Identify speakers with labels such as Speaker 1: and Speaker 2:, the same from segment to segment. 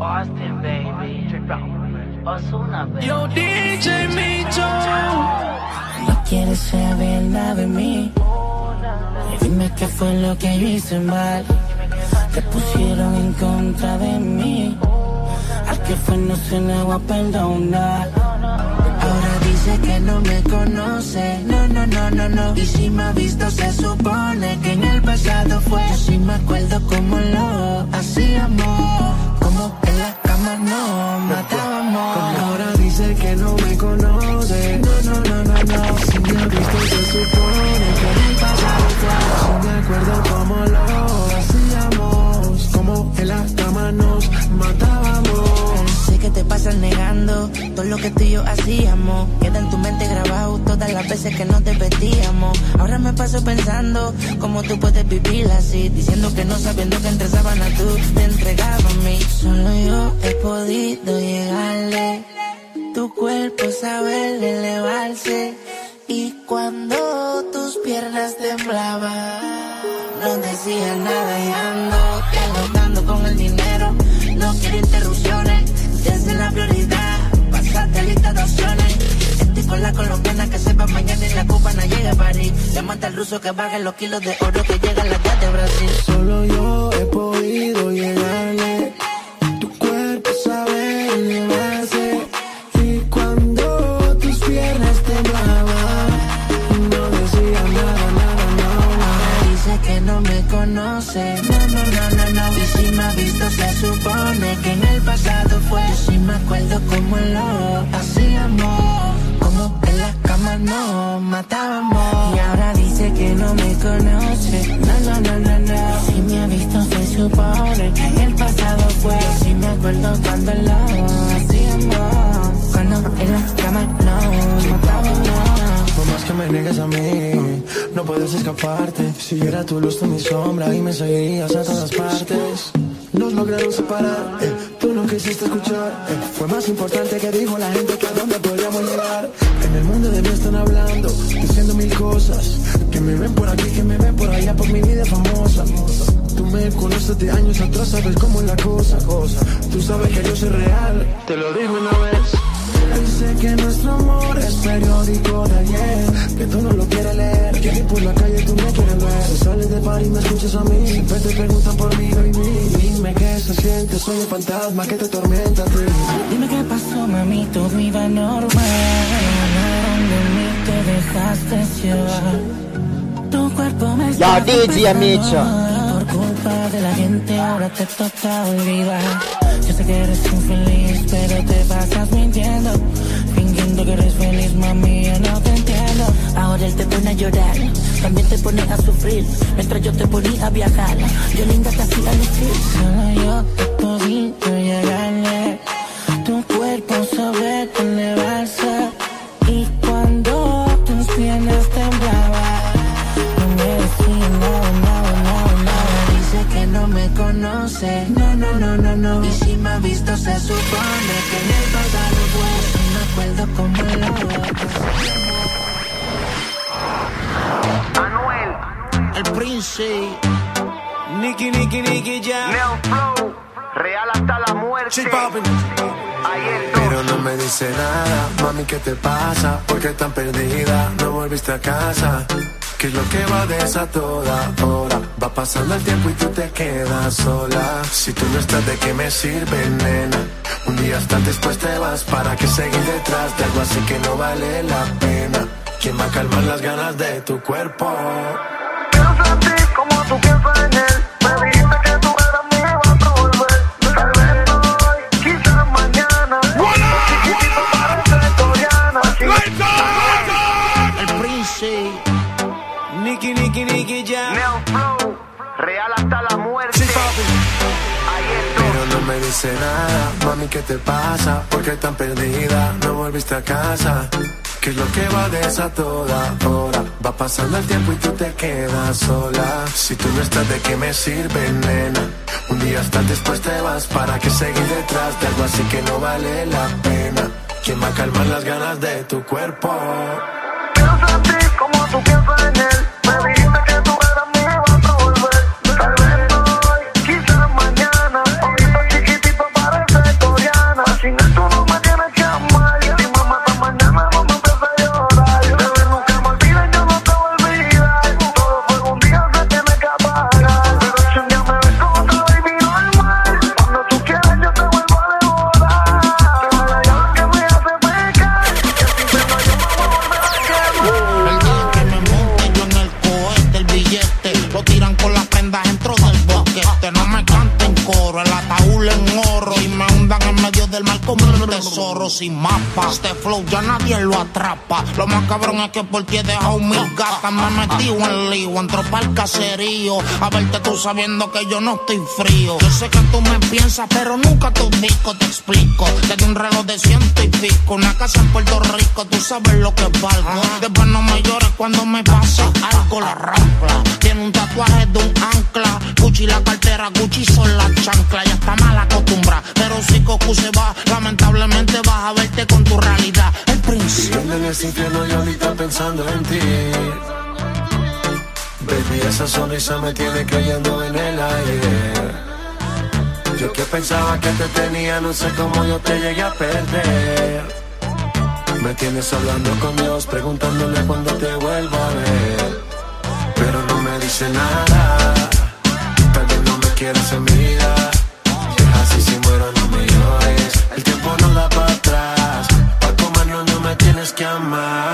Speaker 1: Austin, baby. Osuna, baby.
Speaker 2: Yo, DJ Micho.
Speaker 3: No quieres saber nada de mí. Y dime qué fue lo que yo hice mal. Te pusieron en contra de mí. Al que fue no se le va a perdonar. Dice que no me conoce. No, no, no, no, no. Y si me ha visto, se supone que en el pasado fue. Yo sí me acuerdo como lo hacíamos. Como en la cama no matábamos.
Speaker 2: Ahora dice que no me conoce. No, no, no, no, no. Si me ha visto, se supone que en el pasado fue. Si me acuerdo como lo
Speaker 3: negando todo lo que tú y yo hacíamos. Queda en tu mente grabado todas las veces que nos vestíamos. Ahora me paso pensando cómo tú puedes vivir así. Diciendo que no sabiendo que entre sábanas tú te entregabas a mí. Solo yo he podido llegarle. Tu cuerpo sabe elevarse. Y cuando tus piernas temblaban, no decía nada y ando agotando con el dinero. No quiero interrupciones, desde la prioridad. Pasate lista de opciones. Estoy con la colombiana que sepa mañana y la cubana llega a París. Le mata al ruso que baje los kilos de oro que llega a la de Brasil.
Speaker 2: Solo yo he podido llegarle. Tu cuerpo sabe elevarse.
Speaker 3: Conoce. No, no, no, no, no. Y si me ha visto, se supone que en el pasado fue. Yo sí me acuerdo como lo hacíamos. Como en la cama nos matábamos. Y ahora dice que no me conoce. No, no, no, no, no. Si me ha visto, se supone que en el pasado fue. Yo sí me acuerdo cuando lo hacíamos. Cuando en la cama nos matábamos.
Speaker 2: Por más que me niegues a mí, escaparte. Si yo era tu luz, tú mi sombra y me seguirías a todas partes. Nos lograron separar, eh, tú no quisiste escuchar. eh, fue más importante que dijo la gente que a dónde podríamos llegar. En el mundo de mí están hablando, diciendo mil cosas. Que me ven por aquí, que me ven por allá, por mi vida famosa. Tú me conoces de años atrás, sabes cómo es la cosa. cosa. Tú sabes que yo soy real, te lo digo una vez. Dice que nuestro amor es periódico de ayer Que tú no lo quieres leer Que por la calle tú me quieres ver Si sales de par y me escuchas a mí Siempre te preguntan por mí, baby Dime qué se siente, soy un fantasma que te tormenta a ti
Speaker 3: Dime qué pasó, mami, todo iba normal. Hablaron de mí, te dejaste llevar. Tu cuerpo me
Speaker 4: Ya, DJ Amicho.
Speaker 3: Culpa de la gente ahora te toca olvidar. Yo sé que eres infeliz, pero te pasas mintiendo. Fingiendo que eres feliz, mami, yo no te entiendo. Ahora él te pone a llorar, también te pone a sufrir. Mientras yo te ponía a viajar, yo linda te hacía lucir. Solo yo he podido llegarle. Tu cuerpo sabe elevarse. Y No, no, no, no, no. Y si me ha visto, se supone que en el pasado fue. Si me acuerdo como lo
Speaker 1: Anuel.
Speaker 5: El Prince.
Speaker 2: Nicky, Nicky, Nicky, ya
Speaker 1: Neo Flow. Real hasta la muerte.
Speaker 2: Pero no me dice nada, mami, ¿qué te pasa? ¿Por qué tan perdida? No volviste a casa. ¿Qué es lo que va de esa toda hora? Va pasando el tiempo y tú te quedas sola. Si tú no estás, ¿de qué me sirve, nena? Un día estás, después te vas. ¿Para qué seguir detrás de algo así que no vale la pena? ¿Quién va a calmar las ganas de tu cuerpo?
Speaker 1: Pienso en ti como tú piensas en él. Me dijiste que
Speaker 2: nada, mami, ¿qué te pasa? ¿Por qué tan perdida? No volviste a casa. ¿Qué es lo que va de esa toda hora? Va pasando el tiempo y tú te quedas sola. Si tú no estás, ¿de qué me sirve, nena? Un día estás, después te vas. ¿Para qué seguir detrás de algo así que no vale la pena? ¿Quién va a calmar las ganas de tu cuerpo?
Speaker 6: Sin mapa. Este flow ya nadie lo atrapa. Lo más cabrón es que por ti he dejado mi gata. Me metido en lío, entro pa'l caserío. A verte tú sabiendo que yo no estoy frío. Yo sé que tú me piensas, pero nunca te ubico, te explico. Desde un reloj de ciento y pico, una casa en Puerto Rico, tú sabes lo que valgo. Después no me llores cuando me pasa algo la rampla. Tiene un tatuaje de un ancla. Gucci la cartera, Gucci son las chanclas. Ya está mal acostumbrada, pero si Cocu se va, lamentablemente vas a verte con tu realidad. El príncipe.
Speaker 7: Viviendo en ese infierno y ahorita pensando en ti. Baby, esa sonrisa me tiene cayendo en el aire. Yo que pensaba que te tenía, no sé cómo yo te llegué a perder. Me tienes hablando con Dios, preguntándole cuándo te vuelvo a ver. Pero no me dice nada, me quieres en vida. Así si muero, no me llores. El tiempo no da para atrás, para comernos no me tienes que amar.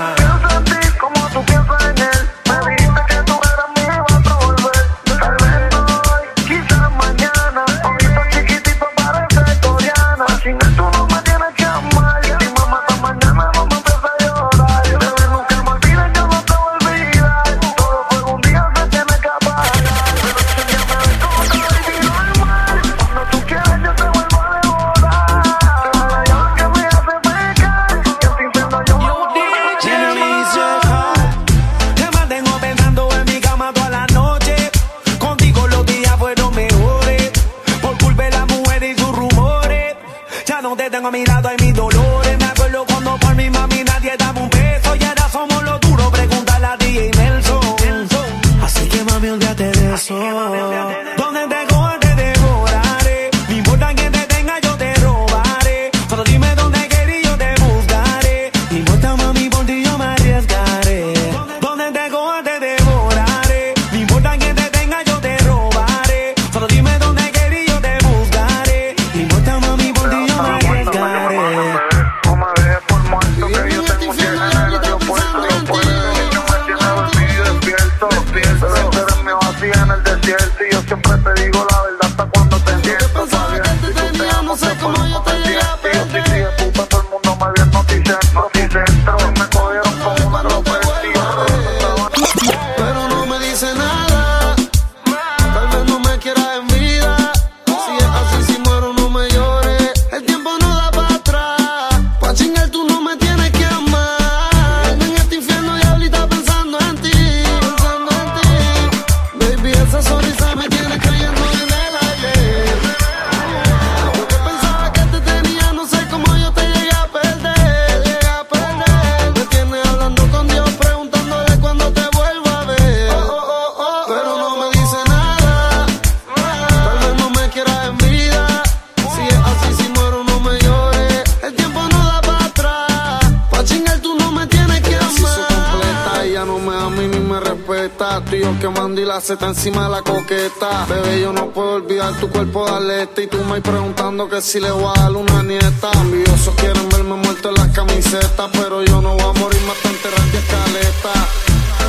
Speaker 8: La
Speaker 7: seta encima de la coqueta. Bebé, yo no puedo olvidar tu cuerpo de alerta. Y tú me preguntando que si le voy a dar una nieta. Envidiosos quieren verme muerto en las camisetas. Pero yo no voy a morir más para enterrar de escaleta.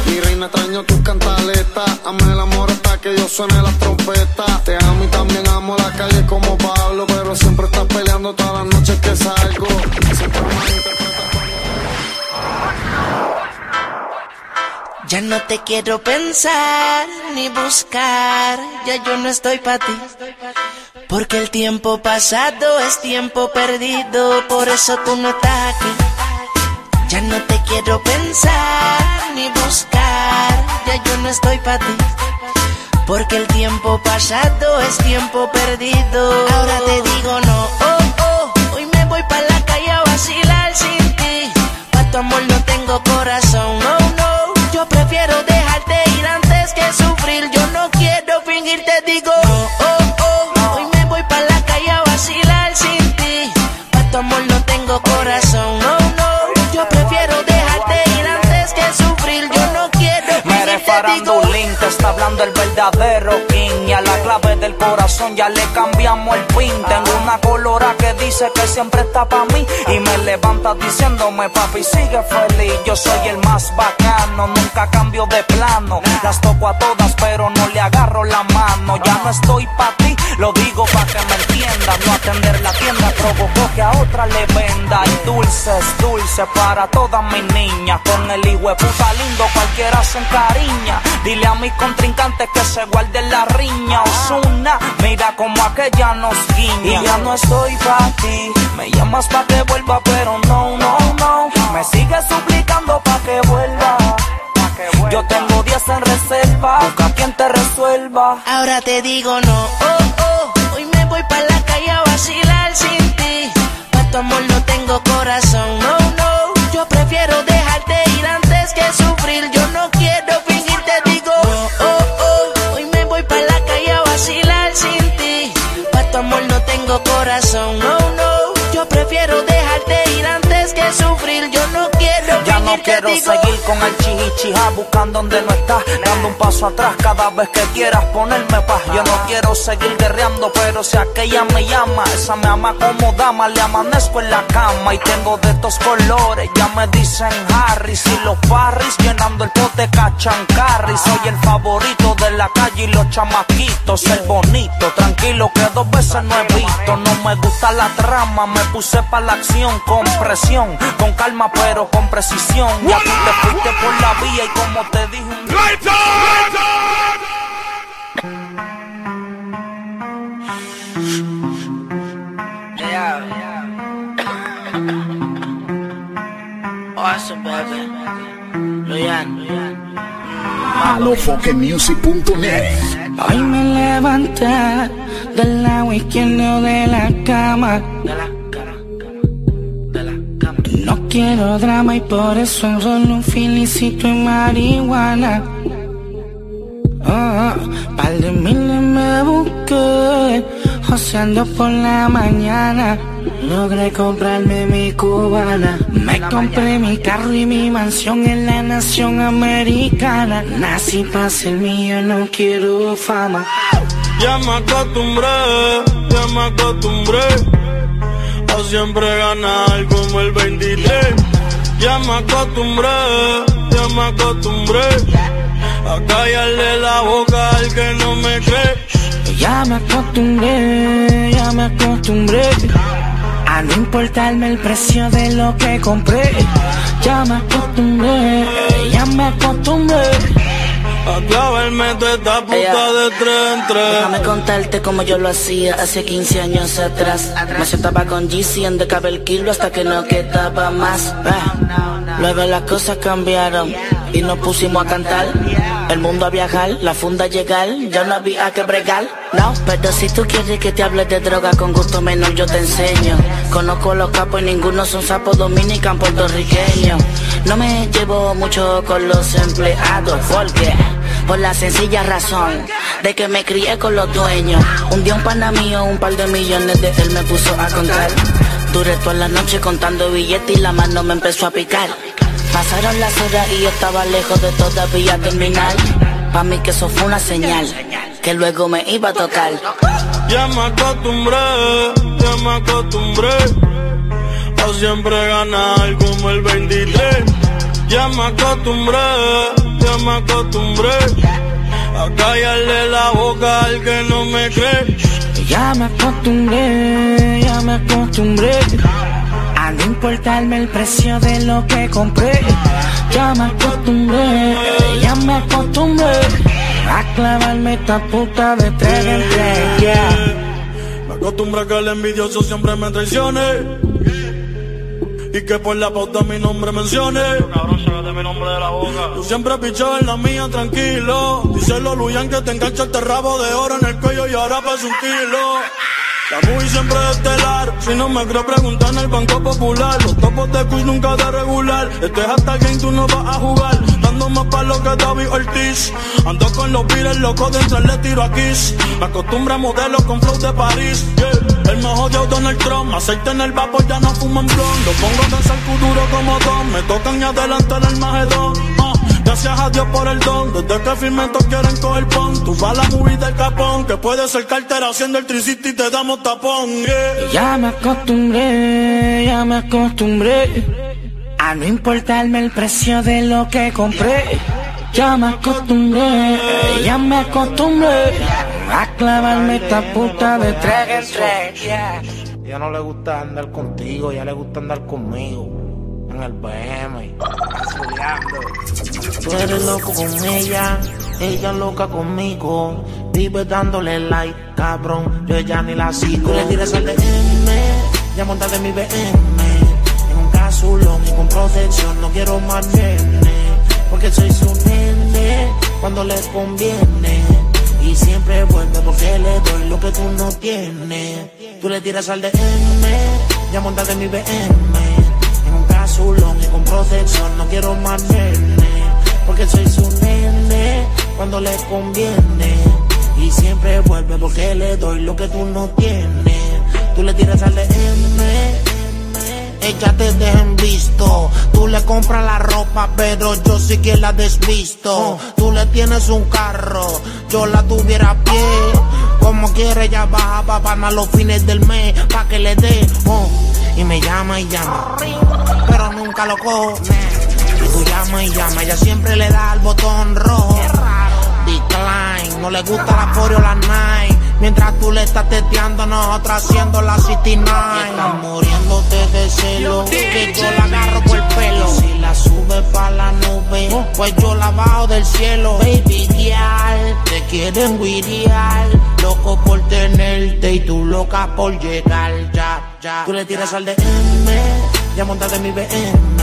Speaker 7: Mi reina extraño tus cantaletas. Ame el amor hasta que yo suene las trompetas. Te amo y también amo la calle como Pablo. Pero siempre estás peleando todas las noches que salgo.
Speaker 9: Ya no te quiero pensar ni buscar, ya yo no estoy para ti. Porque el tiempo pasado es tiempo perdido, por eso tú no estás aquí. Ya no te quiero pensar ni buscar, ya yo no estoy para ti. Porque el tiempo pasado es tiempo perdido. Ahora te digo no, oh, oh, hoy me voy para la calle a vacilar sin ti. Pa' tu amor no tengo corazón, no, no. Yo prefiero sufrir. Yo no quiero fingir, te digo no, oh, oh. Hoy me voy para la calle a vacilar sin ti. Pa' tu amor no tengo corazón,
Speaker 10: farandulín, está hablando el verdadero king. Y a la clave del corazón ya le cambiamos el pin. Tengo una colora que dice que siempre está pa' mí. Y me levanta diciéndome papi sigue feliz. Yo soy el más bacano, nunca cambio de plano. Las toco a todas pero no le agarro la mano. Ya no estoy pa' ti, lo digo pa' que me entiendan No atender la tienda provocó que ahora otra le venda. Y dulces, dulces para todas mis niñas. Con el hijo de puta lindo cualquiera se encariña. Dile a mis contrincantes que se guarden la riña. Osuna, mira como aquella nos guiña. Y ya no estoy para ti. Me llamas pa' que vuelva, pero no, no, no. Me sigues suplicando pa' que vuelva. Yo tengo días en reserva, busca quien te resuelva.
Speaker 3: Ahora te digo no, oh, voy pa' la calle a vacilar sin ti. Pa' tu amor no tengo corazón, no, no. Yo prefiero dejarte ir antes que sufrir. Yo no quiero fingir, te digo no, oh, oh. Hoy me voy pa' la calle a vacilar sin ti. Pa' tu amor no tengo corazón, no, no. Yo prefiero dejarte ir antes que sufrir. Yo no
Speaker 10: no quiero seguir con el chihichija buscando donde no estás, dando un paso atrás cada vez que quieras ponerme paz. Yo no quiero seguir guerreando, pero si aquella me llama, esa me ama como dama, le amanezco en la cama y tengo de estos colores, ya me dicen Harris y los Barris llenando el pote cachancarri. Soy el favorito de la calle y los chamaquitos, el bonito, tranquilo que dos veces no he visto. No me gusta la trama, me puse para la acción con presión, con calma pero con precisión. Ya tú te fuiste por la vía y como te dije un
Speaker 7: AloFoqueMusic.net
Speaker 3: Hoy me levanté del lado izquierdo de la cama. Quiero drama y por eso enrollo un filicito en marihuana. Oh, par de miles me busqué, joseando por la mañana. Logré comprarme mi cubana. Me compré mi carro y mi mansión en la nación americana. Nací para ser mío, no quiero fama.
Speaker 11: Ya me acostumbré, ya me acostumbré siempre ganar como el 23. Ya me acostumbré, ya me acostumbré a callarle la boca al que no me cree.
Speaker 3: Ya me acostumbré, ya me acostumbré a no importarme el precio de lo que compré. Ya me acostumbré, ya me acostumbré.
Speaker 11: A clavarme toda esta puta de tres en tres.
Speaker 3: Déjame contarte como yo lo hacía hace 15 años atrás. Me sentaba con GC en de el kilo hasta que no quedaba más. Ah, Luego las cosas cambiaron y nos pusimos a cantar. El mundo a viajar, la funda a llegar, ya no había que bregar. No, pero si tú quieres que te hable de droga con gusto menor, yo te enseño. Conozco los capos y ninguno son sapos dominican puertorriqueños. No me llevo mucho con los empleados, porque por la sencilla razón de que me crié con los dueños. Un día un pana mío, un par de millones de él me puso a contar. Duré toda la noche contando billetes y la mano me empezó a picar. Pasaron las horas y yo estaba lejos de todavía terminar. Pa' mí que eso fue una señal, que luego me iba a tocar.
Speaker 11: Ya me acostumbré, ya me acostumbré a siempre ganar como el 23. Ya me acostumbré, ya me acostumbré a callarle la boca al que no me cree.
Speaker 3: Ya me acostumbré, ya me acostumbré a no importarme el precio de lo que compré. Ya me acostumbré, ya me acostumbré a clavarme esta puta de tres en tres. yeah.
Speaker 11: Me acostumbré a que el envidioso siempre me traicione. Y que por la pauta mi nombre mencione. Yo siempre pichaba en la mía tranquilo. Díselo Luyan que te engancha este rabo de oro en el cuello y ahora pasa un kilo. La movie siempre es estelar. Si no me creo preguntar en el Banco Popular. Los topos de quiz nunca de regular. Este es hasta game tú no vas a jugar. Dando más palos que David Ortiz. Ando con los pires locos de entrarle tiro a Kiss. Me acostumbro a modelos con flow de París. El más odiado Donald Trump. Aceite en el vapor, ya no fuman blon. Lo pongo a danzar duro como Don. Me tocan y adelantar el magedón. Gracias a Dios por el don. Desde que firme todos quieren coger pon. Tú vas a la movie del capón. Que puede ser cartera haciendo el tricity y te damos tapón. Yeah.
Speaker 3: Ya me acostumbré, ya me acostumbré a no importarme el precio de lo que compré. Ya me acostumbré, ya me acostumbré a clavarme esta puta de tres en tres.
Speaker 5: Ya no le gusta andar contigo, ya le gusta andar conmigo. En el BM. Tú eres loco con ella, ella loca conmigo. Vive dándole like, cabrón. Yo ya ni la sigo. Tú le tiras al DM, ya montate mi BM. En un casulón y con protección, no quiero más nene. Porque soy su nene cuando le conviene. Y siempre vuelve porque le doy lo que tú no tienes. Tú le tiras al DM, ya montate mi BM. Casulón y con protección, no quiero más nene. Porque soy su nene cuando le conviene. Y siempre vuelve porque le doy lo que tú no tienes. Tú le tiras al DM. Ella te deja en visto. Tú le compras la ropa, pero yo sí que la desvisto. Tú le tienes un carro, yo la tuviera a pie. Como quiere, ella baja pa' ganar los fines del mes, pa' que le dé. oh. Y me llama y llama, lo cojo. Y tú llama y llama, ella siempre le da al botón rojo. Decline, no le gusta la Foreo la night. Mientras tú le estás teteando, nosotros haciendo la City Night. Estás muriéndote de celo, que yo la agarro por el pelo. Si la sube pa' la nube, pues yo la bajo del cielo. Baby girl, te quieren guiriar. Loco por tenerte y tú loca por llegar. Ya, ya. Tú le tiras al DM, ya montate mi BM.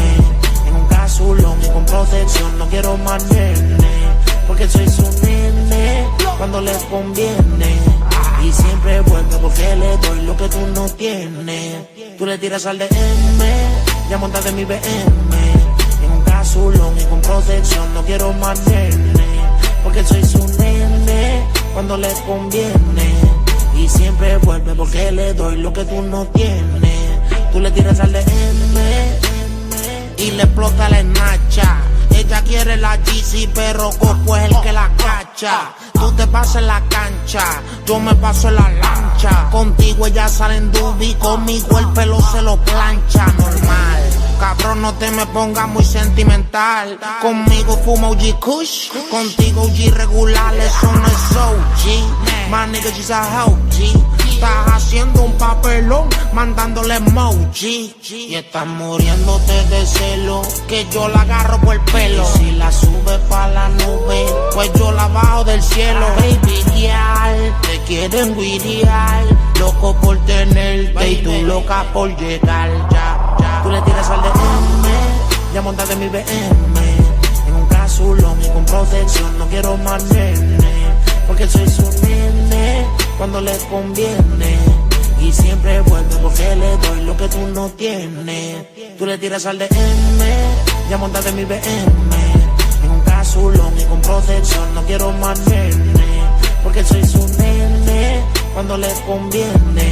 Speaker 5: En un casulón con protección, no quiero más. Porque soy su nene cuando le conviene. Y siempre vuelve porque le doy lo que tú no tienes. Tú le tiras al DM, ya montate mi BM. En un casulón y con protección, no quiero más. Porque soy su nene cuando le conviene. Y siempre vuelve porque le doy lo que tú no tienes. Tú le tiras al DM y le explota la esnacha. Ella quiere la GC, pero Coco es el que la cacha. Tú te pasas en la cancha, yo me paso en la lancha. Contigo ella sale en dubi, conmigo el pelo se lo plancha. Normal, cabrón, no te me pongas muy sentimental. Conmigo fumo OG Kush, contigo OG regular, eso no es OG. My nigga, she's a OG. Estás haciendo un papelón, mandándole emoji. Y estás muriéndote de celo, que yo la agarro por el pelo. Y si la sube pa' la nube, pues yo la bajo del cielo. Baby girl, te quieren guiriar, loco por tenerte y tú loca por llegar. Ya, ya. Tú le tiras al DM, ya montate en mi BM. En un casulón y con protección, no quiero más nene. Porque soy su nene cuando le conviene. Y siempre vuelve porque le doy lo que tú no tienes. Tú le tiras al DM, ya montate en mi BM. En un casulón y con protección, no quiero más nene. Porque soy su nene cuando le conviene.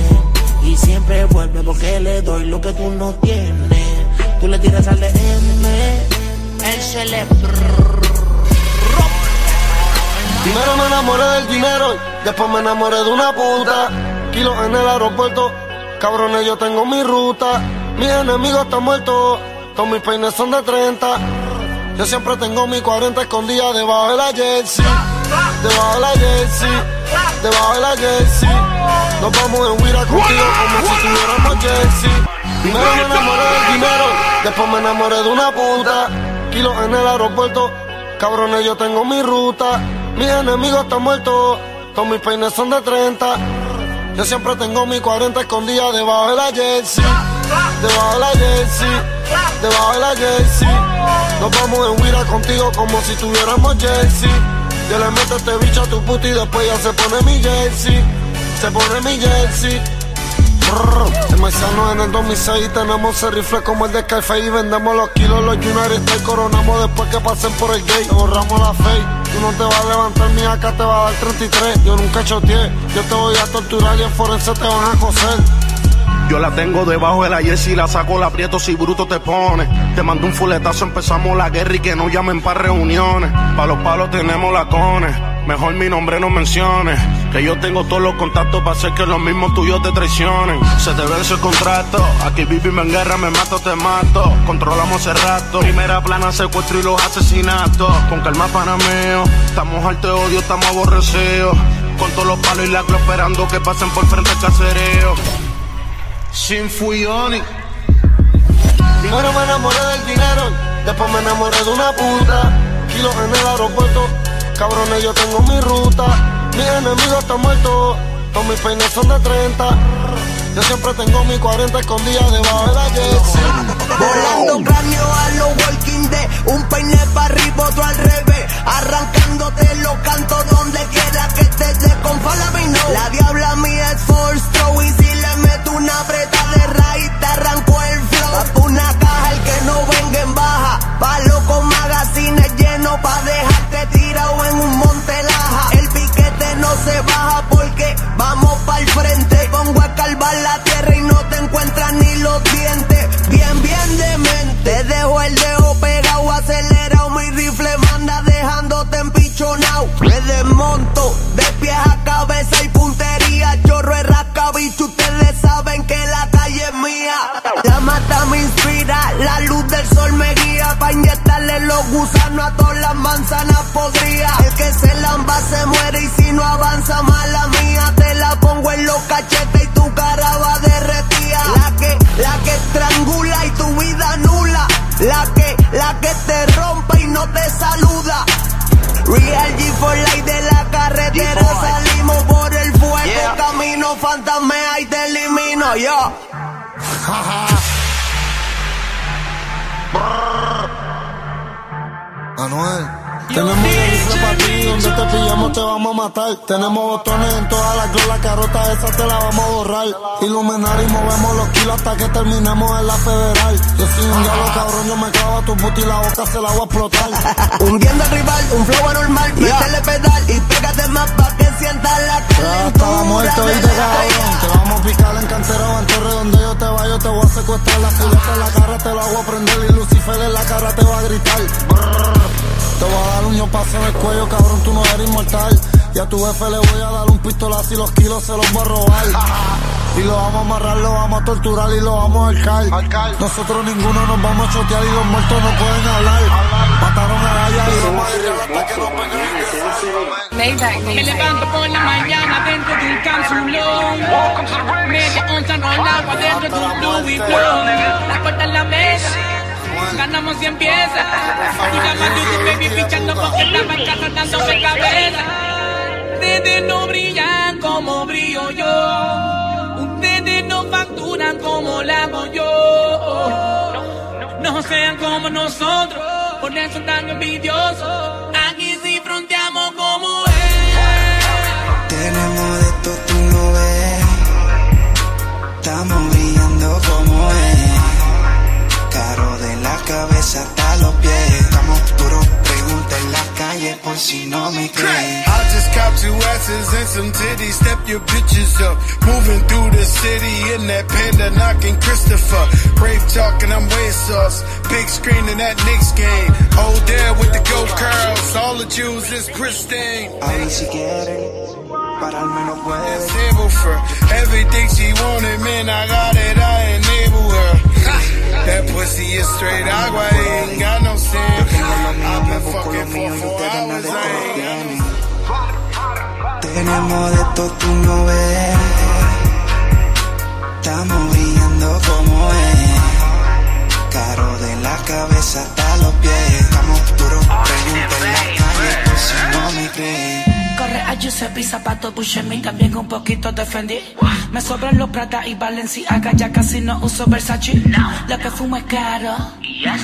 Speaker 5: Y siempre vuelve porque le doy lo que tú no tienes. Tú le tiras al DM, él se le
Speaker 7: Primero me enamoré del dinero, después me enamoré de una puta. Kilos en el aeropuerto, cabrones, yo tengo mi ruta. Mis enemigos están muertos, todos mis peines son de 30. Yo siempre tengo mi 40 escondida debajo de la jersey. Debajo de la jersey, debajo de la jersey. Nos vamos en Wira contigo como si tuviéramos jersey. Primero me enamoré del dinero, después me enamoré de una puta. Kilos en el aeropuerto, cabrones, yo tengo mi ruta. Mis enemigos están muertos, todos mis peines son de 30. Yo siempre tengo mi 40 escondida debajo de la jersey. Debajo de la jersey, debajo de la jersey. Nos vamos en Wira contigo como si tuviéramos jersey. Yo le meto este bicho a tu puta y después ya se pone mi jersey. Se pone mi jersey. En Maizano en el 2006 tenemos ese rifle como el de Skyface y vendemos los kilos, los United States coronamos después que pasen por el gate. Borramos la fe, tú no te vas a levantar ni acá te va a dar 33. Yo nunca choteé, yo te voy a torturar y en forense te van a coser.
Speaker 12: Yo la tengo debajo de la Jessie, la saco, la aprieto si bruto te pone. Te mando un fuletazo, empezamos la guerra y que no llamen para reuniones. Pa' los palos tenemos lacones, mejor mi nombre no menciones. Que yo tengo todos los contactos para hacer que los mismos tuyos te traicionen. Se te vence el contrato, aquí vivimos en guerra, me mato, te mato. Controlamos ese rato, primera plana, secuestro y los asesinatos. Con calma, panameo, estamos alto de odio, estamos aborrecidos. Con todos los palos y la esperando que pasen por frente al casereo. Sin Fuyoni.
Speaker 7: Primero me enamoré del dinero, después me enamoré de una puta. Kilos en el aeropuerto, cabrones, yo tengo mi ruta. Mis enemigos están muertos, todos mis peines son de 30. Yo siempre tengo mi 40 escondidas debajo de la Jetsy.
Speaker 13: Volando cráneo a los walking dead Un peine para arriba, otro al revés Arrancándote los cantos donde quiera que estés de con now. La diabla mía es full throw Y si le meto una breta de raíz Te arranco el flow pa' una caja el que no venga en baja Palo con magazines llenos Pa' tirado en un monte laja. El piquete no se baja porque Vamos pa'l frente. Pongo a calvar la tierra y no te encuentras ni los dientes. Bien, bien de mente Dejo el dedo pegado, acelerado Mi rifle Me desmonto de pies a cabeza y puntería Chorro de rascabicho, ustedes saben que la calle es mía. La mata me inspira, la luz del sol me guía. Pa' inyectarle los gusanos a todas las manzanas podridas El que se lamba se muere y si no avanza mala mía. Te la pongo en los cachetes y tu cara va derretida. La que, la que estrangula y tu vida nula. La que, la que te rompe y no te saluda Real G for life de la carretera. Salimos por el fuego, camino fantasmea y te elimino yo.
Speaker 7: Anuel. Tenemos para ti, donde te pillamos te vamos a matar. Tenemos botones en todas las glow, la carota esa te la vamos a borrar. Iluminar y movemos los kilos hasta que terminemos en la federal. Yo soy un diablo cabrón, yo me clavo a tu puta y la boca se la voy a explotar.
Speaker 13: Hundiendo al rival, un flow anormal Métele pedal y pégate más pa' que sientas la
Speaker 7: Ya estaba muerto y cabrón. Te vamos a picar en cantera o en torre donde yo te vaya, te voy a secuestrar. La culeta en la cara te la voy a prender y Lucifer en la cara te va a gritar. Brrr. Te voy a dar un ñopazo en el cuello, cabrón, tú no eres inmortal. Y a tu jefe le voy a dar un pistolazo y los kilos se los voy a robar. Y lo vamos a amarrar, lo vamos a torturar y lo vamos a ahorcar. Nosotros ninguno nos vamos a chotear y los muertos no pueden hablar. Mataron a Gaya y vamos a ir hasta que nos peguen.
Speaker 14: Me levanto por la mañana dentro de un cápsulón. Media onza con agua dentro de un Louis Vuitton. La puerta en la mesa. Ganamos 100 piezas. Y la YouTube baby pichando porque estaba en casa dándome cabeza. Ustedes no brillan como brillo yo. Como la hago yo. No sean como nosotros, por eso tan envidiosos. Aquí sí fronteamos como es.
Speaker 15: Tenemos de esto, tú no ves. Estamos brillando como es. Caro de la cabeza hasta los pies. Estamos duros, pregunta en la calle por si no me creen.
Speaker 8: Just two asses and some titties, step your bitches up. Moving through the city in that panda knocking Christopher. Brave talking, I'm way sauce. Big screen in that Knicks game. Old there with the gold curls. All the jewels is pristine.
Speaker 15: Ahí si quieren, pararme no pueden.
Speaker 8: Table for everything she wanted, man. I got it, I enable her. That pussy is straight agua, ain't got no sin. I've been fucking for four hours, I ain't got no
Speaker 15: Tenemos de esto, tú no ves. Estamos brillando como es. Caro de la cabeza hasta los pies. Estamos duros, pregunta
Speaker 3: A Giuseppe, zapatos Buscemi, también un poquito de Fendi. Me sobran los Prada y Balenciaga, ya casi no uso Versace. Lo que fumo es caro,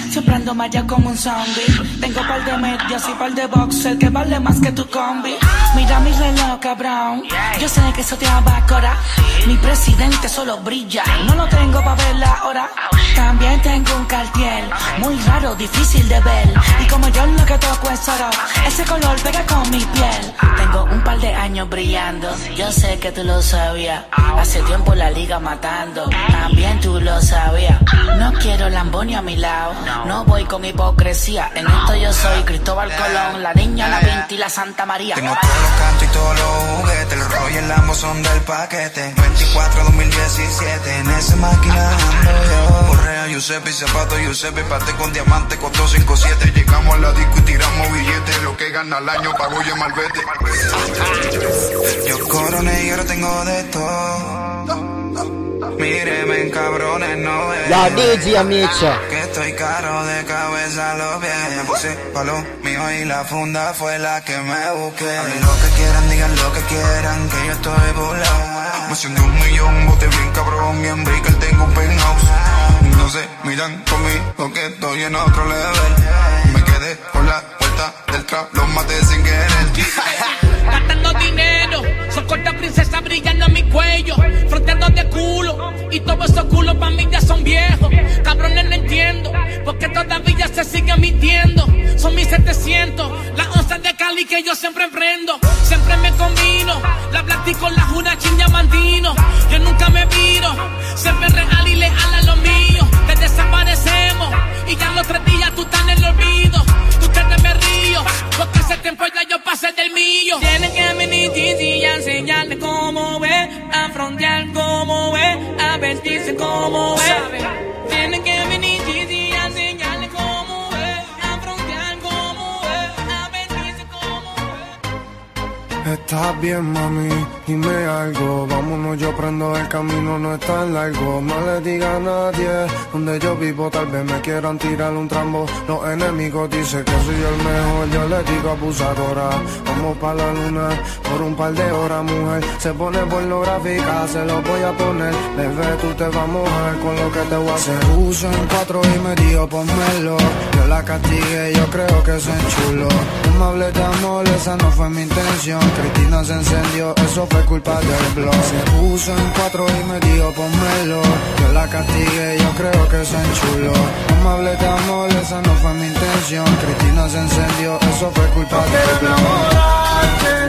Speaker 3: siempre ando malla como un zombie. Tengo par de medias y par de boxer que vale más que tu combi. Mira mi reloj, cabrón, yo sé que eso te abacora. Mi presidente solo brilla, no lo tengo pa' ver la hora. También tengo un cartier, muy raro, difícil de ver. Y como yo lo que toco es oro, ese color pega con mi piel. Tengo un par de años brillando, yo sé que tú lo sabías. Hace tiempo la liga matando, también tú lo sabías. No quiero Lamboni a mi lado, no voy con hipocresía. En esto yo soy Cristóbal Colón, la niña, la Pinti y la Santa María.
Speaker 15: Tengo todos los cantos y todos los juguetes. Los rollos y el Lambo son del paquete. 24 2017, en esa máquina ando yo.
Speaker 16: Correa, Giuseppe, zapato, Giuseppe, pate con diamante, costó 5-7. Llegamos a la disco y tiramos billetes. Lo que gana al año pago yo malvete.
Speaker 15: Yo coroné y ahora tengo de todo. Mi
Speaker 16: tire, me encabrones, no ves.
Speaker 17: La DJ Amicha.
Speaker 16: Que estoy caro de cabeza los pies. Me puse pa' lo mío y la funda fue la que me busqué. Hablen lo que quieran, digan lo que quieran, que yo estoy volado. Moción de un millón, bote bien cabrón, bien brickle, tengo un penthouse. No sé, miran conmigo que estoy en otro level. Me quedé con la vuelta del trap, los maté sin querer.
Speaker 14: Gastando dinero, princesa brillando en mi cuello, fronteando de culo, y todos esos culos pa' mí ya son viejos. Cabrones no entiendo, porque todavía se sigue mintiendo. Son mis 700, las onzas de Cali que yo siempre emprendo. Siempre me combino, la platico la juna chin diamantino. Yo nunca me viro, siempre real y leal a lo mío. Te desaparecemos, y ya los tres días tú estás en el olvido. Hace tiempo ya yo pasé del mío. Tienen que venir y a enseñarle cómo ve, a frontear cómo ve, a vestirse como ve.
Speaker 18: Estás bien, mami, dime algo. Vámonos, yo prendo el camino, no es tan largo. No le diga a nadie donde yo vivo. Tal vez me quieran tirar un trambo. Los enemigos dicen que soy el mejor. Yo le digo abusadora. Vamos pa' la luna por un par de horas, mujer. Se pone pornográfica, se lo voy a poner. Bebé, tú te vas a mojar con lo que te voy a hacer. Uso en cuatro y me dijo, ponmelo. Yo la castigué, yo creo que se enchuló. Me hables de amor, esa no fue mi intención. Cristina se encendió, eso fue culpa del blog. Se puso en cuatro y me dijo, ponmelo. Yo la castigué, yo creo que se enchuló. No me de amor, esa no fue mi intención. Cristina se encendió, eso fue culpa del blog.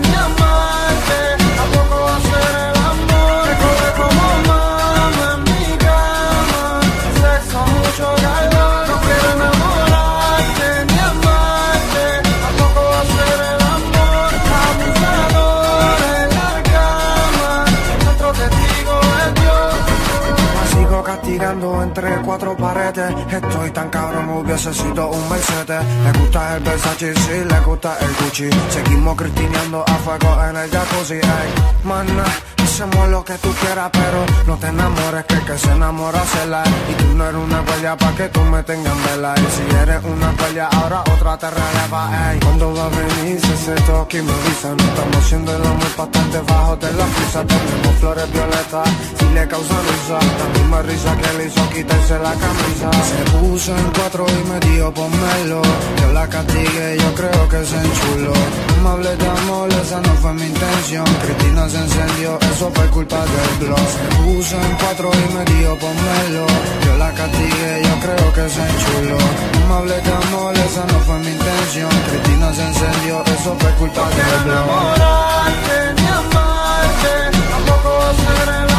Speaker 18: ni amarte, tampoco ser el amor. Corre como sigo castigando entre cuatro paredes. Estoy tan cabrón, hubiese sido un Mercedes. Le gusta el Versace, sí, le gusta el Gucci. Seguimos cristineando a fuego en el jacuzzi. Ey, mana, hacemos lo que tú quieras, pero no te enamores, que el que se enamora se la. Y tú no eres una pelea pa' que tú me tengas en vela. Y si eres una pelea, ahora otra te releva. Ey, ¿cuándo va a venir ese toque y me avisan? Estamos haciendo el amor bastante bajo de la prisa. Tenemos flores violetas, si le causan risa. La misma risa que le hizo quitarse la camisa. Se puso en cuatro y me dijo ponmelo. Yo la castigué, yo creo que se enchuló. No me de amor, esa no fue mi intención. Cristina se encendió, eso fue culpa del blog. Se puso en cuatro y me dijo ponmelo. Yo la castigué, yo creo que se enchuló. No me de amor, esa no fue mi intención. Cristina se encendió, eso fue culpa del blog. ni amarte, tampoco a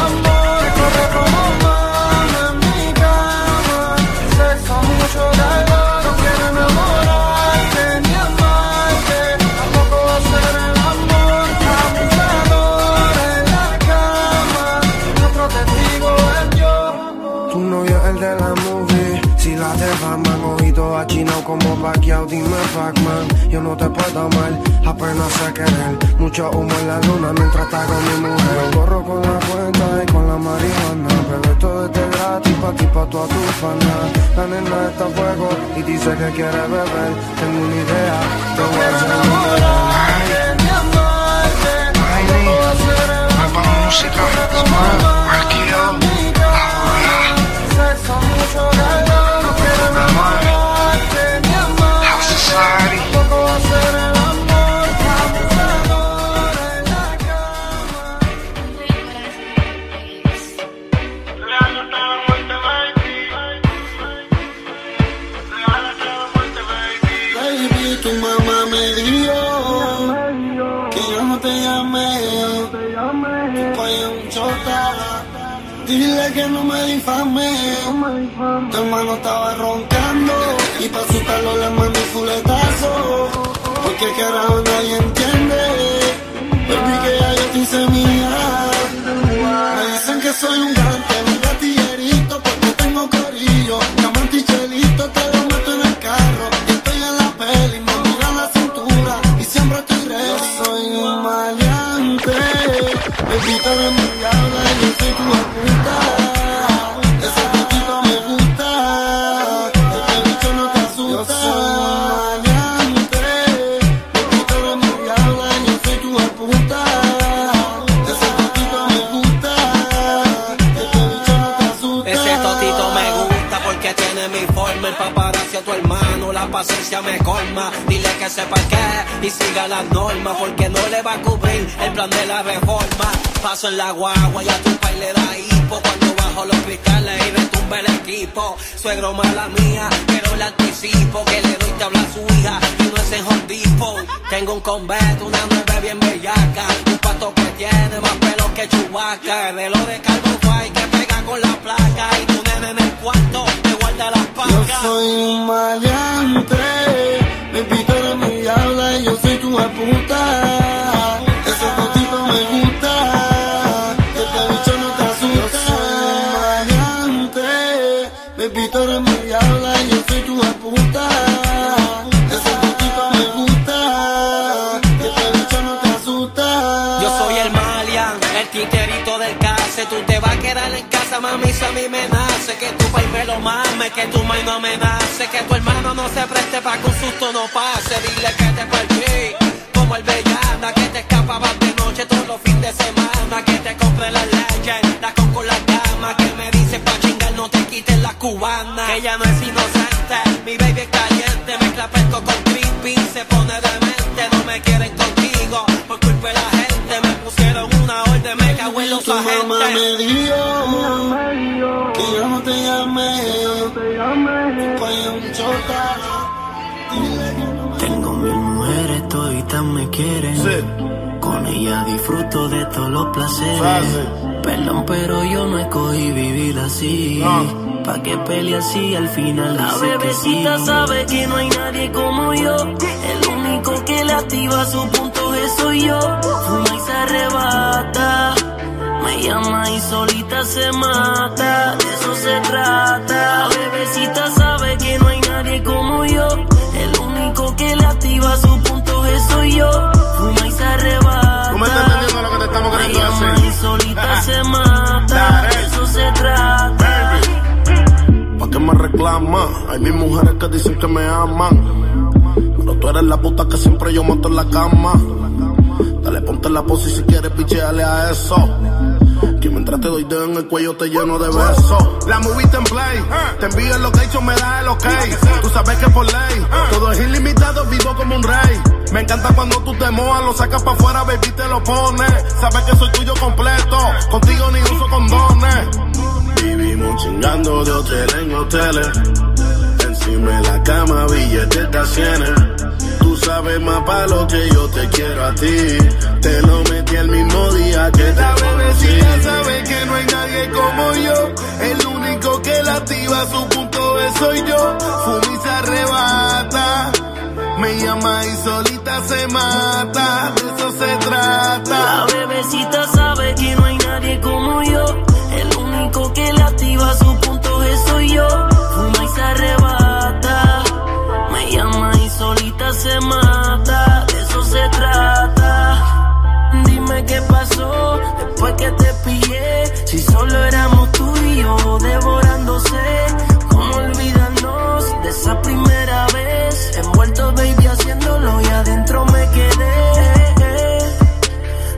Speaker 18: como Pacquiao, dime Pac-Man, yo no te puedo amar, apenas sé querer, mucho humo en la luna mientras está con mi mujer, corro con la cuenta y con la marihuana, pero esto es de gratis pa' ti, pa' toda tu pana, la nena está a fuego y dice que quiere beber, tengo una idea, te voy a amarte, ni amarte, Sexo mucho no quiero amarte. Tampoco va a ser el amor, abusador en la cama.
Speaker 7: Baby, tu mamá me dijo que yo no te llamé. Es un chota. Dile que no me difame. Tu hermano estaba roncando y para asustarlo le mandé un fuletazo. Porque carajo nadie entiende. Baby, que ya yo te hice mía. Me dicen que soy un gante, un gatillerito, porque tengo corillo.
Speaker 19: Las normas, porque no le va a cubrir el plan de la reforma. Paso en la guagua y a tu país le da hipo cuando bajo los cristales y retumba el equipo. Suegro mala mía, pero le anticipo que le doy tabla a su hija y no es en. Tengo un convento, una nueve bien bellaca, un pato que tiene más pelo que chubaca. El reloj de Calvo con la placa y tu nene en el cuarto te guarda las
Speaker 7: Yo soy un maleante, me pito mi diabla y yo soy tu puta.
Speaker 19: Si a mí me nace. Que tu país me lo mame, que tu maíz no amenace. Que tu hermano no se preste para que un susto no pase. Dile que te perdí, como el Bellana. Que te escapabas de noche todos los fines de semana. Que te compré la leche, la con con la cama. Que me dice pa' chingar, no te quites la cubana. Que ella no es inocente, mi baby es caliente. Mezcla pesco con creepy, se pone demente. No me quieren contigo, por culpa de la gente. Me pusieron una orden, me cago en los
Speaker 7: Tu mamá me
Speaker 19: agentes.
Speaker 7: Que no te pues un chota.
Speaker 20: Tengo mil mujeres, toditas me quieren. Con ella disfruto de todos los placeres. Perdón, pero yo no escogí vivir así. Pa' que pelear si al final la bebecita sabe que no hay nadie como yo. El único que le activa su punto G soy yo. Fuma y se arrebata. Me llama y solita se mata, de eso se trata. La bebecita sabe que no hay nadie como yo. El único que le activa su punto G soy yo. Fuma y se arrebata.
Speaker 12: ¿Tú me estás entendiendo lo que te estamos
Speaker 20: Me
Speaker 12: queriendo
Speaker 20: llama
Speaker 12: decir?
Speaker 20: y solita se mata, de eso se trata.
Speaker 12: ¿Pa' qué me reclama? Hay mis mujeres que dicen que me aman. Pero tú eres la puta que siempre yo mato en la cama. Dale, ponte en la pose y si quieres picheale a eso. Que mientras te doy dedo en el cuello te lleno de besos. La movie en play. Te envío el location, me da el ok. Tú sabes que por ley. Todo es ilimitado, vivo como un rey. Me encanta cuando tú te mojas, lo sacas para afuera, baby, te lo pones. Sabes que soy tuyo completo. Contigo ni uso condones. Vivimos chingando de hotel en hoteles. Encima de la cama, billetes de cienes. Tú sabes más pa' lo que yo te quiero a ti. Te lo metí el mismo día que te
Speaker 8: La
Speaker 12: conocí.
Speaker 8: bebecita sabe que no hay nadie como yo. El único que la activa su punto es soy yo. Fuma y se arrebata. Me llama y solita se mata. De eso se trata.
Speaker 20: La bebecita te pillé. Si solo éramos tú y yo devorándose. ¿Cómo olvidarnos de esa primera vez? Envuelto, baby, haciéndolo y adentro me quedé.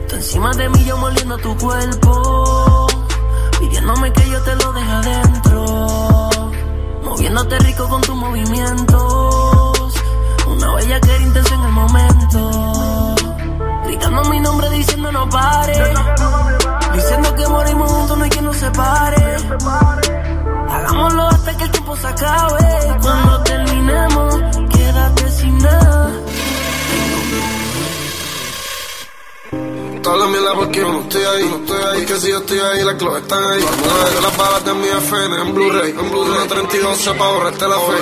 Speaker 20: Tú encima de mí, yo moliendo tu cuerpo. Pidiéndome que yo te lo deje adentro. Moviéndote rico con tus movimientos. Una bella que era intensa en el momento. Gritando mi nombre diciendo no pare. No hay quien nos separe. Hagámoslo hasta que el tiempo se acabe. Cuando
Speaker 7: Toda la mierda porque yo no estoy ahí, no estoy ahí. Que si yo estoy ahí, las clavas están ahí. Las balas de mi FN en Blu-ray. En Blu-ray 32 pa' borrarte la fe.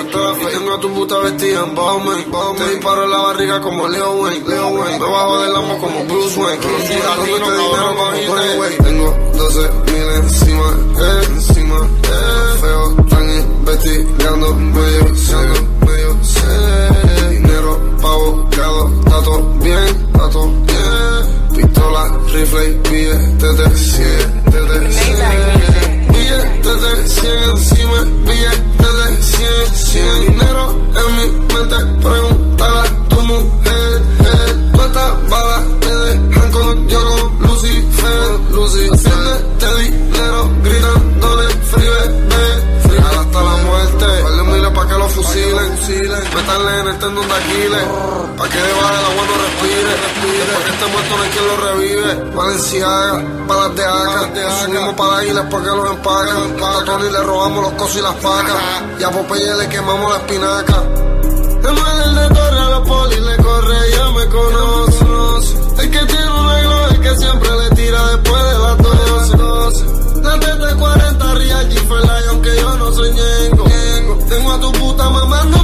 Speaker 7: Y tengo a tu puta vestida en Bowman. Te disparo en la barriga como Leo Wayne. Leo Wayne. Me bajo del amo como Bruce Wayne. Dinero. Tengo 12 mil encima, eh, encima, eh. Feo, están investigando, medio serio, medio serio. Dinero pavocado, está todo bien, todo bien. Pistola, rifle y billetes de 100, de 100. Billetes de 100 encima, billetes de 100, 100. Dinero en mi mente, pregúntale a tu mujer. eh. ¿Cuántas balas te dejan con yo con Lucifer? Lucifer,
Speaker 21: haciendo un daquile. Pa' que debajo del agua no respire. Después que esté muerto no hay quien lo revive. Valenciaga, palas de acá. Subimos para águilas porque los empacan. A Tony le robamos los cosos y las pacas. Y a Popeye le quemamos la espinaca. El mal de torre a los polis le corre, ya me conoce. El que tiene un arreglo es que siempre le tira después de las 12. La teta 40 Real G Lion que yo no soy ñengo. Tengo a tu puta el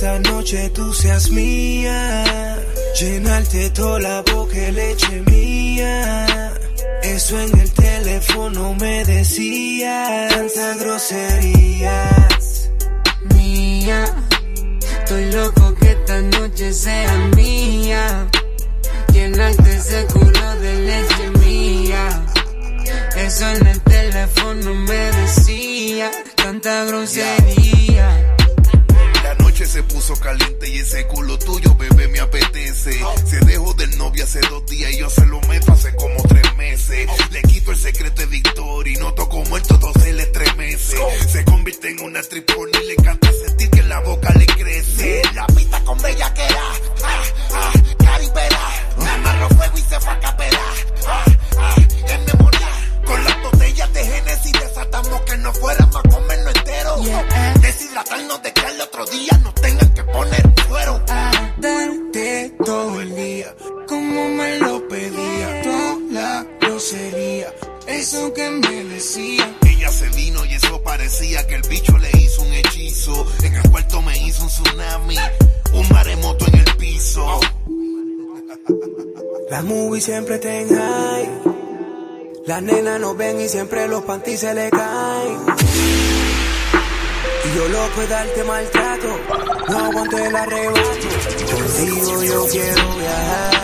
Speaker 22: esta noche
Speaker 23: tú
Speaker 24: seas mía. Llenarte toda la boca leche mía. Eso en el teléfono me decía tantas groserías.
Speaker 22: Mía, estoy loco que esta noche sea mía. Llenarte seguro de leche mía. Eso en el teléfono me decía tanta grosería.
Speaker 25: Se puso caliente y ese culo tuyo, bebé, me apetece. Se dejó del novio hace dos días y yo se lo meto hace como tres meses. Le quito el secreto de Victoria y noto como el todo se le estremece. Se convierte en una tripona y le encanta sentir que la boca le crece. La pista con bellaquera, ah, ah, caripera. Me amarró fuego y se fue a no fuéramos a comerlo entero. Deshidratarnos de que al otro día nos tengan que poner fuero.
Speaker 24: Darte todo el día, como me lo pedía. Toda la grosería, eso que me decía.
Speaker 25: Ella se vino y eso parecía que el bicho le hizo un hechizo. En el cuarto me hizo un tsunami, un maremoto en el piso.
Speaker 24: La movie siempre está en high. Las nenas nos ven y siempre los panties se le caen. Y yo loco de darte maltrato, no aguanto el arrebato. Contigo yo quiero viajar.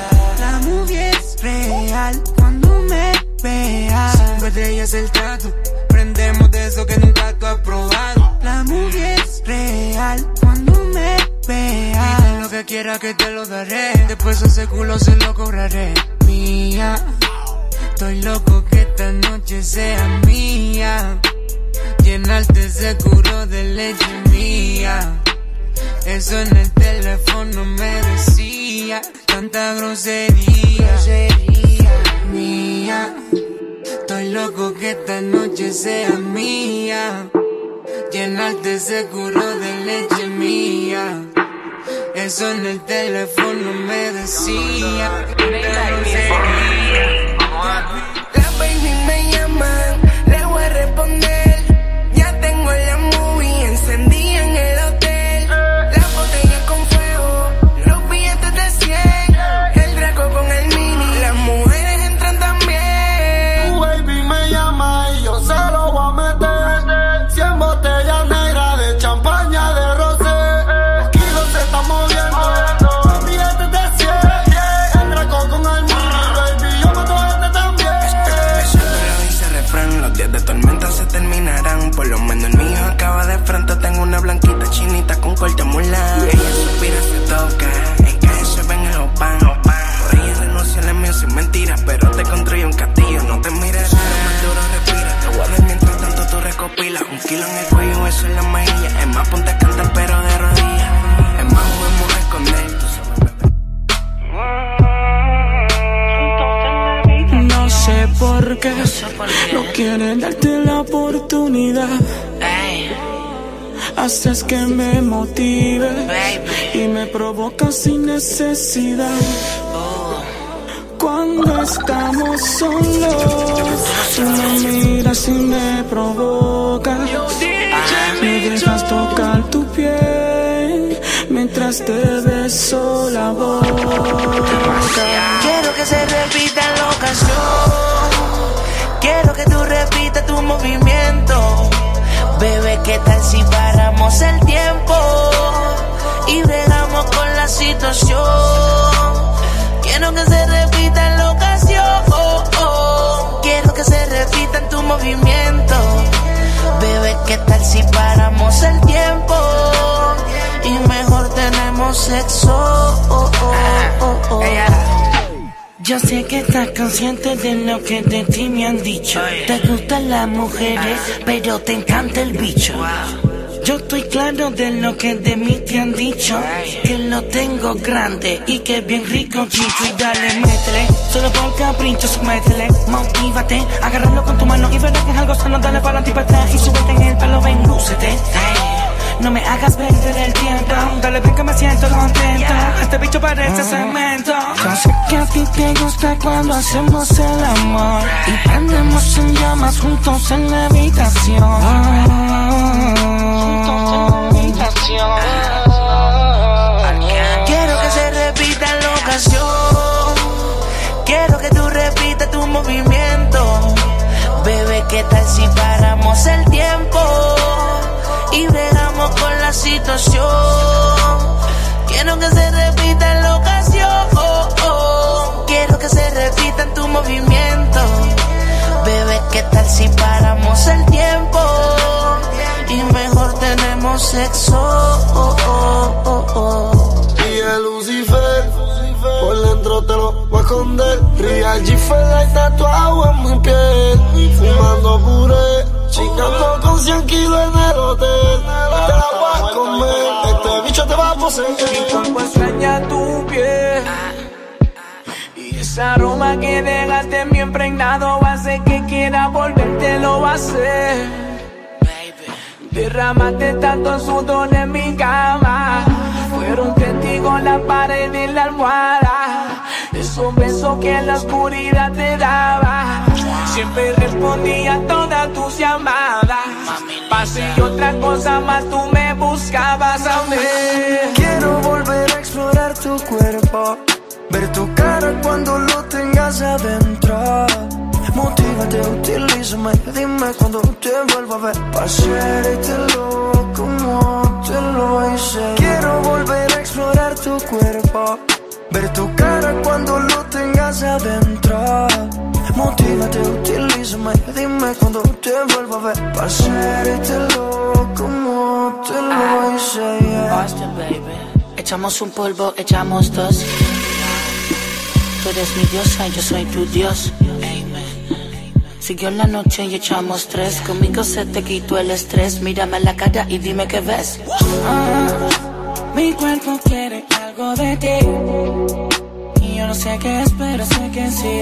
Speaker 22: La movie es real cuando me veas. Cinco estrellas el trato, prendemos de eso que nunca tú has probado. La movie es real cuando me veas. Dile lo que quiera que te lo daré. Después ese culo se lo cobraré. Mía, estoy loco que esta noche sea mía. Llenarte seguro de leche mía. Eso en el teléfono me decía tanta grosería. Mía, estoy loco que esta noche sea mía. Llenarte seguro de leche mía. Eso en el teléfono me decía que no
Speaker 26: RIP. Qué no quieren darte la oportunidad. Haces que me motive y me provoca sin necesidad. Cuando estamos solos, tú me miras y me provocas. Me dejas tocar tu piel te beso la boca.
Speaker 9: Quiero que se repita la ocasión. Quiero que tú repitas tu movimiento. Bebé, ¿qué tal si paramos el tiempo? Y bregamos con la situación. Quiero que se repita la ocasión. Quiero que se repita en tu movimiento. Bebé, ¿qué tal si paramos el tiempo? Sexo. Oh, oh, oh, oh.
Speaker 3: Yo sé que estás consciente de lo que de ti me han dicho. Te gustan las mujeres, pero te encanta el bicho. Yo estoy claro de lo que de mí te han dicho. Que lo tengo grande y que bien rico chicho. Y dale, métele, solo por capricho, métele. Motívate, agárralo con tu mano y verás que es algo sano. Dale para ti para atrás y súbete en el pelo, ven, lúcete. Ey, No me hagas perder el tiempo. Dale, ven que me siento contento. Este bicho parece cemento. Yo sé que a ti te gusta cuando hacemos el amor. Y prendemos en llamas juntos en la habitación.
Speaker 9: Quiero que se repita la ocasión. Quiero que tú repitas tu movimiento. Bebé, ¿qué tal si paramos el tiempo? Y bregamos con la situación. Quiero que se repita la ocasión. Quiero que se repita en tu movimiento. Bebé, ¿qué tal si paramos el tiempo? Y mejor tenemos sexo. Oh, oh, oh, oh.
Speaker 7: Y el Lucifer, por dentro te lo voy a esconder. Real G y tatuado en mi piel. Fumando puré, chingando con 100 kilos en el hotel. Te la voy a comer, este bicho te va a poseer.
Speaker 27: Mi cuerpo extraña tu piel. Y ese aroma que dejaste en mi impregnado hace que quiera volverte, lo va a hacer. Derramaste tanto sudor en mi cama. Fueron testigos la pared y la almohada. De esos besos que en la oscuridad te daba. Siempre respondía a todas tus llamadas. Pase y otra cosa más, tú me buscabas a mí.
Speaker 2: Quiero volver a explorar tu cuerpo. Ver tu cara cuando lo tengas adentro. Motívate, utilízame. Dime cuando te vuelvo a ver. Pa' hacértelo como te lo hice. Quiero volver a explorar tu cuerpo. Ver tu cara cuando lo tengas adentro. Motívate, utilízame. Dime cuando te vuelvo a ver. Pa' hacértelo como te lo hice. yeah.
Speaker 3: Boston, baby. Echamos un polvo, echamos dos. Tú eres mi diosa, yo soy tu dios. Siguió la noche y echamos tres. Conmigo se te quitó el estrés. Mírame a la cara y dime qué ves. Ah, mi cuerpo quiere algo de ti. Y yo no sé qué es, pero sé que sí.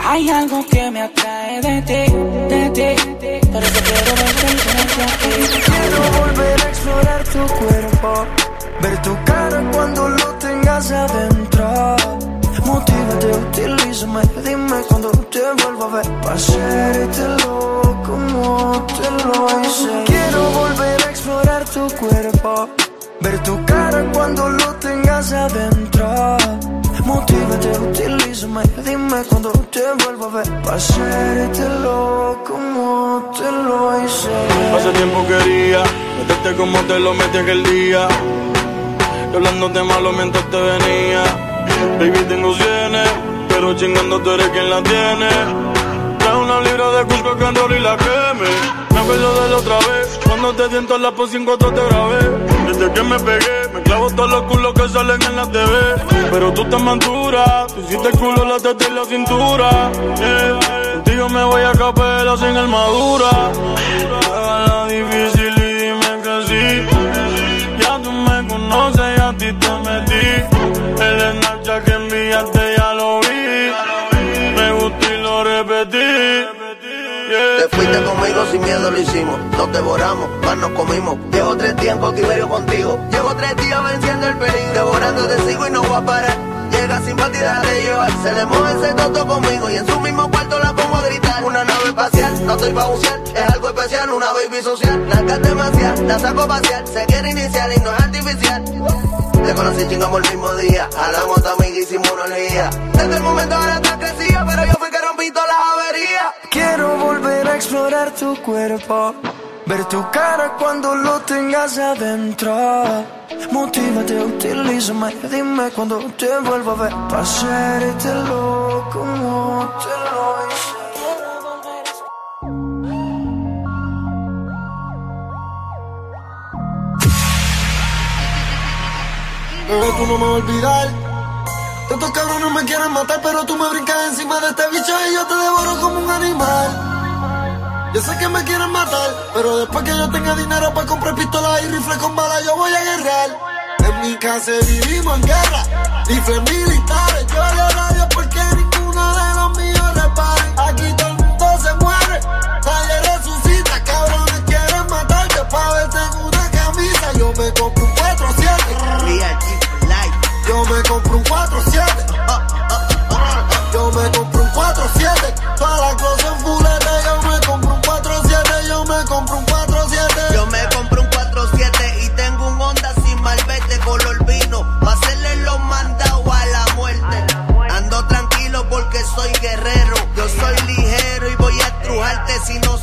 Speaker 3: Hay algo que me atrae de ti, de ti. Por eso quiero verte y tenerte aquí.
Speaker 2: Quiero volver a explorar tu cuerpo. Ver tu cara cuando lo tengas adentro. Motívate, utilízame, dime cuando te vuelvo a ver. Pa' hacértelo como te lo hice. Quiero volver tu cuerpo. Ver tu cara cuando lo tengas adentro. Motívate, utilízame, dime cuando te vuelvo a ver. Pa' como te lo hice.
Speaker 11: Hace tiempo quería meterte como te lo metí aquel día. Y hablándote malo mientras te venía. Baby, tengo cienes, pero chingando tú eres quien la tiene. Trae una libra de Cusco que y la queme. Me acuerdo de la otra vez, cuando te siento en la pos 5 te grabé. Desde que me pegué, me clavo todos los culos que salen en la TV. Pero tú te manturas, tú hiciste el culo, la teta y la cintura. Yeah. Contigo me voy a capela sin armadura. Hágala difícil
Speaker 13: Conmigo sin miedo lo hicimos. Nos devoramos, más nos comimos. Llevo tres días en cautiverio contigo. Llevo tres días venciendo el peligro. Devorando te sigo y no voy a parar. Llega sin partida de llevar. Se le mueve ese toto conmigo. Y en su mismo cuarto la pongo a gritar. Una nave espacial, no estoy pa' bucear. Es algo especial, una baby social. Nalgas demasiado, la saco pasear. Se quiere iniciar y no es artificial. Te conocí chingamos el mismo día. Hablamos también hicimos una olía. Desde el momento ahora estás crecida, pero yo fui que rompí todas las averías.
Speaker 2: Quiero volver a explorar tu cuerpo. Ver tu cara cuando lo tengas adentro. Motívate, utilízame, dime cuando te vuelvo a ver. Pa' hacértelo como te lo hice.
Speaker 7: Bebé, tú no me vas a olvidar. Estos cabrones me quieren matar, pero tú me brincas encima de este bicho y yo te devoro como un animal. Yo sé que me quieren matar, pero después que yo tenga dinero para comprar pistolas y rifles con balas, yo voy a guerrear. En mi casa vivimos en guerra, rifles militares. Yo le radio porque ninguno de los 4-7. Ah, ah. Yo me compro un 4-7. Para la cosa en fulete, yo me compro un 4-7. Yo me compro un 4-7.
Speaker 13: Yo me compro un 4-7 y tengo un Honda sin malvete color vino. Pa' hacerle los mandados a la muerte. Ando tranquilo porque soy guerrero. Yo soy ligero y voy a estrujarte si no soy.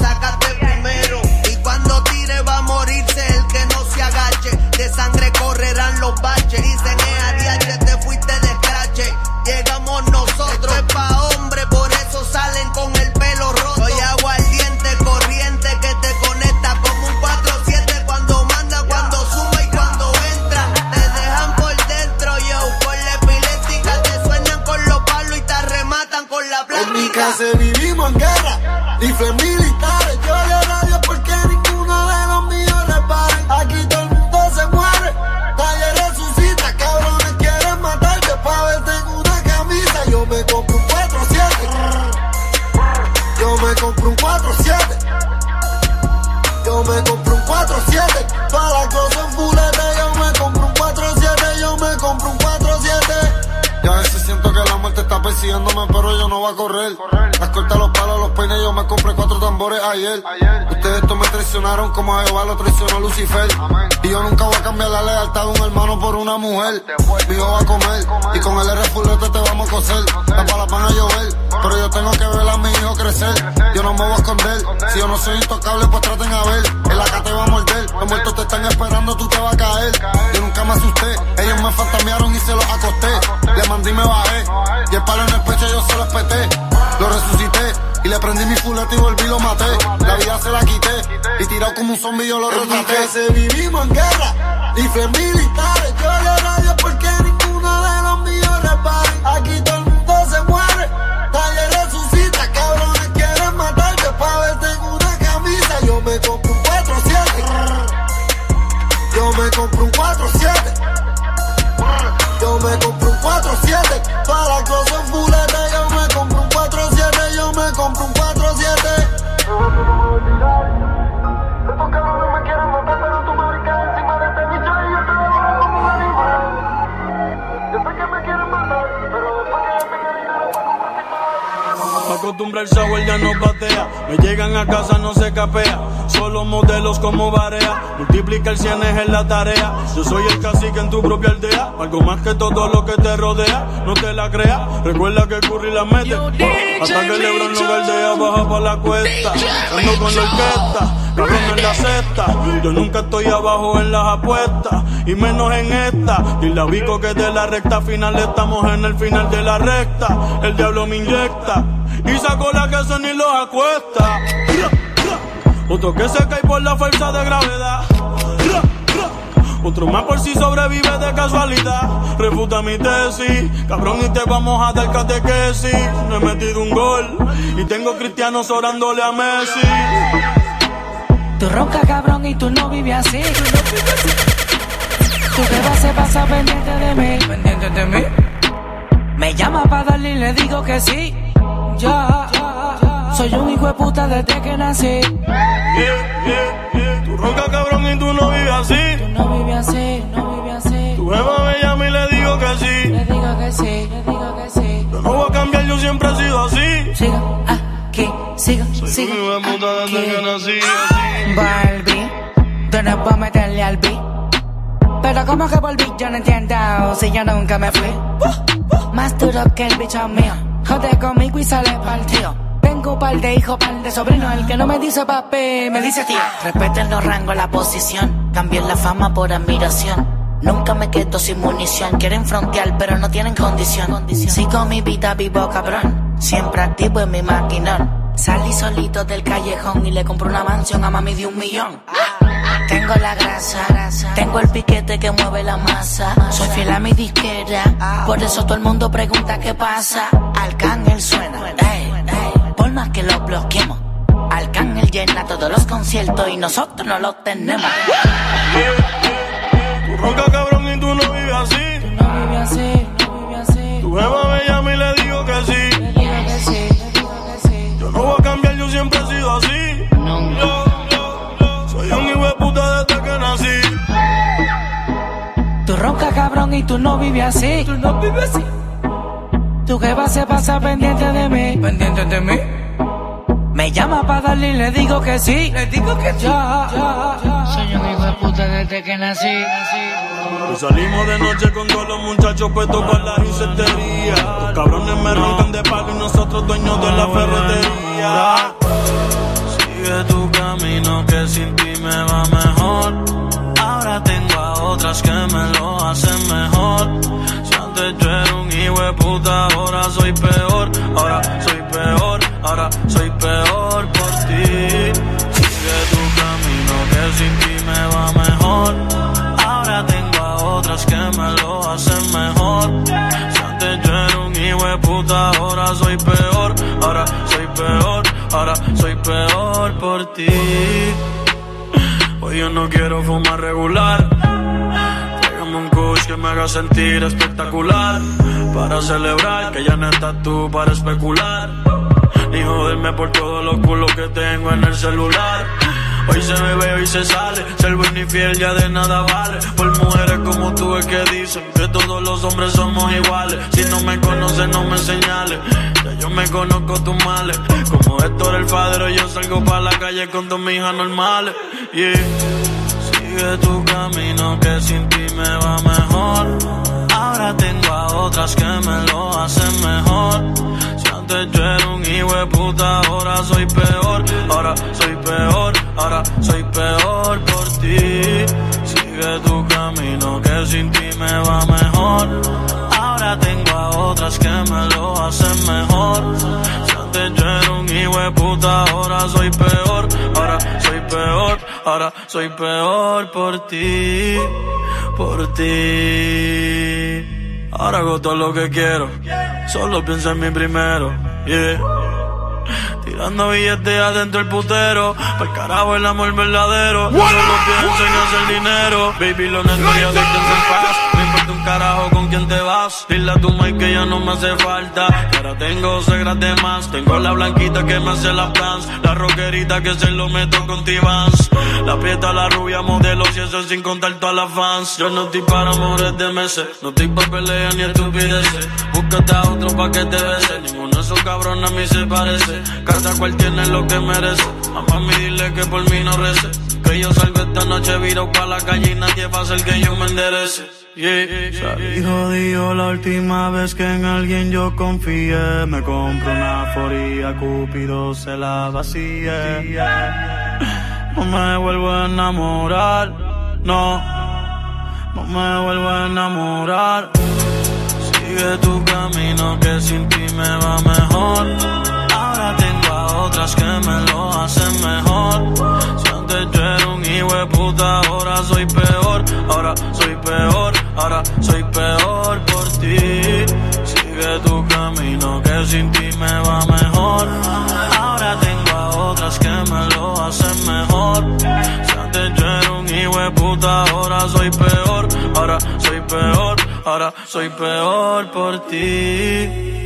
Speaker 7: Mujer. Mi hijo va a comer y con el R fulete te vamos a coser. Las balas van a llover, pero yo tengo que ver a mi hijo crecer. Yo no me voy a esconder. Si yo no soy intocable, pues traten a ver. El acá te va a morder. Los muertos te están esperando, tú te vas a caer. Yo nunca me asusté. Ellos me fantamearon y se los acosté. Le mandé y me bajé. Y el palo en el pecho yo se lo espeté. Lo resucité. Y le prendí mi fulete y volví y lo maté. La vida se la quité. Y tirado como un zombie yo lo retraté. se vivimos en guerra. Rifles militares. Yo
Speaker 11: acostumbra el sour ya no batea. Me llegan a casa, no se capea. Solo modelos como Barea. Multiplica el cienes en la tarea. Yo soy el cacique en tu propia aldea. Algo más que todo lo que te rodea. No te la creas. Recuerda que Curry la mete. Hasta que Lebron lo galdea, baja pa' la cuesta. Ando con la orquesta. Cabrón en la cesta. Yo nunca estoy abajo en las apuestas. Y menos en esta. Y la ubico que de la recta final estamos en el final de la recta. El diablo me inyecta. Y saco la que son y los acuesta. Otro que se cae por la fuerza de gravedad. Otro más por si sobrevive de casualidad. Refuta mi tesis, cabrón, y te vamos a dar catequesis. No he metido un gol y tengo cristianos orándole a Messi.
Speaker 27: Tú ronca cabrón y tú no vives así. Tú te vas a pasar pendiente de mí. Pendiente de mí. Me llama para darle y le digo que sí. Ya, soy un hijo de puta desde que nací.
Speaker 11: Yeah, yeah, yeah. Tú ronca cabrón y tú no vives así.
Speaker 27: Tú no vives así, no vives así.
Speaker 11: Tu jeva me llama y le digo que sí.
Speaker 27: Le digo que sí, le digo que sí.
Speaker 11: Yo no voy a cambiar, yo siempre he sido así.
Speaker 27: Siga aquí, siga,
Speaker 11: Soy
Speaker 27: siga.
Speaker 11: un hijo de puta desde
Speaker 27: aquí.
Speaker 11: que nací. Así.
Speaker 27: Barbie, tú no puedes meterle al beat. Pero como que volví, yo no entiendo si yo nunca me fui. Más duro que el bicho mío. Jode conmigo y sale partido. Tengo un par de hijos, par de sobrinos. El que no me dice papi, me dice tío. Respeten los rangos, la posición. Cambien la fama por admiración. Nunca me quedo sin munición. Quieren frontear, pero no tienen condición. Sigo mi vida vivo, cabrón. Siempre activo en mi maquinón. Salí solito del callejón y le compré una mansión a mami de un millón. Tengo la grasa, tengo el piquete que mueve la masa. Soy fiel a mi disquera, por eso todo el mundo pregunta qué pasa. Arcángel suena, ey, ey, por más que lo bloqueemos. Arcángel llena todos los conciertos y nosotros no los tenemos.
Speaker 11: Tú ronca cabrón y tú no vives así.
Speaker 27: Tú no vives así, no vives así.
Speaker 11: Tu jeva me llama y le digo que sí. Siempre he sido así. Yo, yo, yo, soy un hijo de puta desde que nací.
Speaker 27: Tú ronca cabrón y tú no vives así. Tú no vives así. Tu jeva se pasa pendiente de mí. Pendiente de mí. Me llama para darle y le digo que sí. Le digo que sí. Soy un hijo de puta desde que nací.
Speaker 11: Pues salimos de noche con todos los muchachos puestos para la insectería. Los cabrones me roncan de palo y nosotros dueños de la ferretería. Sigue tu camino que sin ti me va mejor. Ahora tengo a otras que me lo hacen mejor. Si antes yo era un hijo de puta, ahora soy peor. Ahora soy peor, ahora soy peor por ti. Sigue tu camino que sin ti me va mejor. Ahora tengo a otras que me lo hacen mejor. Si antes yo era un hijo de puta, ahora soy peor. Ahora soy peor, ahora soy peor por ti. Hoy yo no quiero fumar regular. Tráigame un kush que me haga sentir espectacular. Para celebrar que ya no estás tú para especular. Ni joderme por todos los culos que tengo en el celular. Hoy se bebe, hoy se sale. Ser buen y fiel ya de nada vale. Por mujeres como tú es que dicen que todos los hombres somos iguales. Si no me conoces, no me señales. Ya yo me conozco tus males. Como Héctor el padre, yo salgo para la calle con dos hijas normales. Yeah. Sigue tu camino que sin ti me va mejor. Ahora tengo a otras que me lo hacen mejor. Si antes yo era un hijo de puta, ahora soy peor. Ahora soy peor, ahora soy peor por ti. Sigue tu camino que sin ti me va mejor. Ahora tengo a otras que me lo hacen mejor. Si antes yo era un hijo puta, ahora soy peor. Ahora soy peor, ahora soy peor por ti. Por ti. Ahora hago todo lo que quiero. Solo pienso en mí primero. Yeah. Tirando billetes adentro el putero. Pa'l carajo el amor verdadero. Yo solo pienso en hacer dinero. Baby, lo adictos en paz. Un carajo con quién te vas. Dile a tu Mike que ya no me hace falta. ahora tengo segras de más. Tengo la blanquita que me hace las plans. La rockerita que se lo meto con T-Vans. La prieta, la rubia, modelo. Y eso sin contar todas las fans. Yo no estoy para amores de meses. No estoy para peleas ni estupideces. Búscate a otro pa' que te bese. Ninguno de esos cabrones a mí se parece. Cada cual tiene lo que merece. A mí dile que por mí no rece. Que yo salgo esta noche viro pa' la calle y nadie va a hacer que yo me enderece. Salí jodido la última vez que en alguien yo confié. Me compro una foría, Cúpido se la vacía. No me vuelvo a enamorar, no. No me vuelvo a enamorar. Sigue tu camino que sin ti me va mejor. Ahora tengo a otras que me lo hacen mejor. Si antes yo era un hijo de puta, ahora soy peor. Ahora soy peor, ahora soy peor por ti. Sigue tu camino que sin ti me va mejor. Ahora tengo a otras que me lo hacen mejor. Si antes yo un hijo de puta, ahora soy peor. Ahora soy peor, ahora soy peor por ti.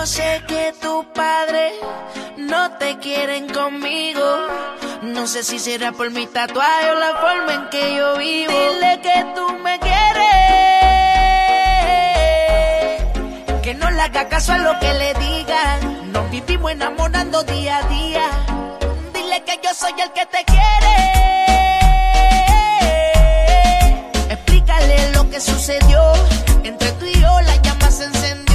Speaker 9: Yo sé que tu padre no te quieren conmigo. No sé si será por mi tatuaje o la forma en que yo vivo. Dile que tú me quieres. Que no le haga caso a lo que le digan. Nos vivimos enamorando día a día. Dile que yo soy el que te quiere. Explícale lo que sucedió. Entre tú y yo la llama se encendió.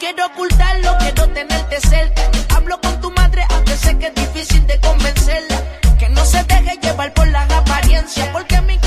Speaker 9: Quiero ocultarlo, quiero tenerte cerca. Hablo con tu madre, aunque sé que es difícil de convencerla. Que no se deje llevar por las apariencias. Porque mi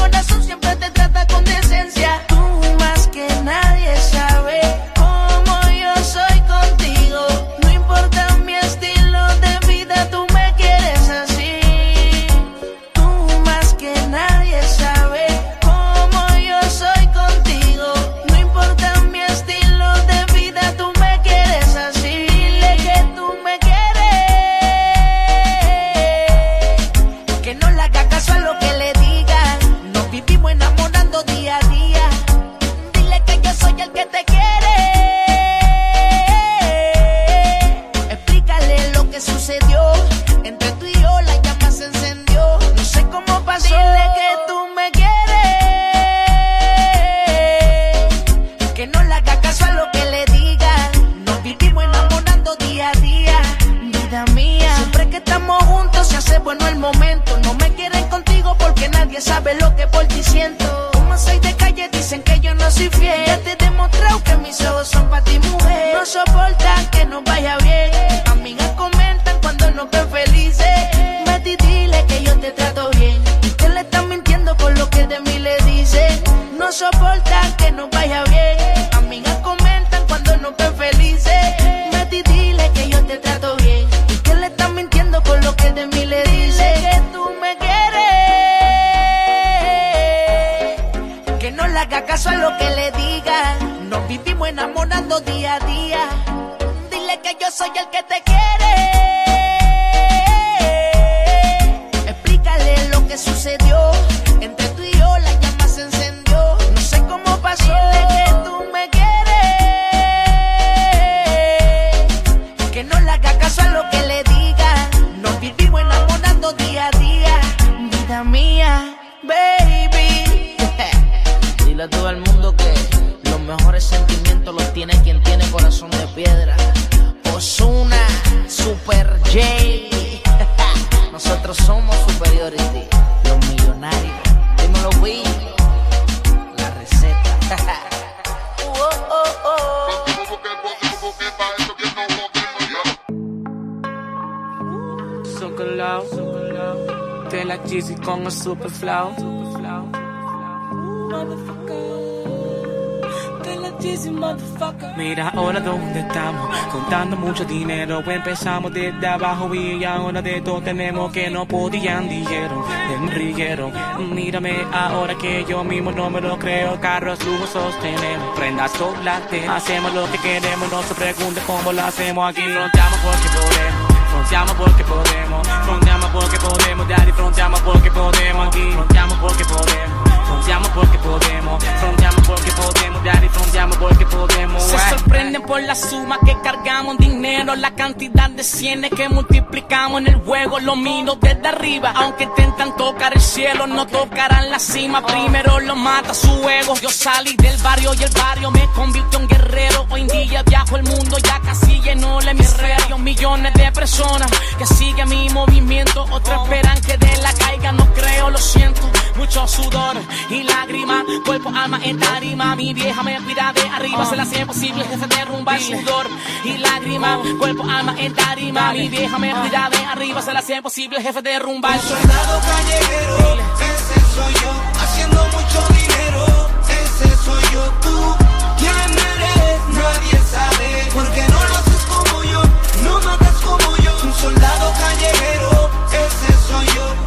Speaker 27: dinero. Empezamos desde abajo y ahora de todo tenemos que no podían, dijeron, enrigueron. Mírame ahora que yo mismo no me lo creo. Carros lujosos tenemos, prendas solas, hacemos lo que queremos. No se pregunte cómo lo hacemos aquí, fronteamos porque podemos. Fronteamos porque podemos, fronteamos porque podemos, daddy, fronteamos porque podemos aquí, fronteamos porque podemos. Fronteamos porque podemos, fronteamos porque podemos, daddy, fronteamos porque podemos. Se sorprenden por la suma que cargamos dinero, la cantidad de cienes que multiplicamos en el juego. Lo miro desde arriba, aunque intentan tocar el cielo, no tocarán la cima. Primero lo mata su ego. Yo salí del barrio y el barrio me convirtió en guerrero. Hoy en día viajo el mundo, ya casi llenó el hemisferio. Millones de personas que siguen mi movimiento, otros esperan que de la caiga. No creo, lo siento, mucho sudor y lágrimas, cuerpo, alma en tarima. Mi vieja me cuida de arriba, se la hace posible que se derrumba el sudor y lágrimas, cuerpo, alma en tarima. Mi vieja me cuida de arriba, se la hace posible jefe derrumba el
Speaker 24: soldado callejero, ese soy yo, haciendo mucho dinero, ese soy yo, tú, ¿quién eres? Nadie sabe, porque no lo haces como yo, no matas como yo, un soldado callejero, ese soy yo,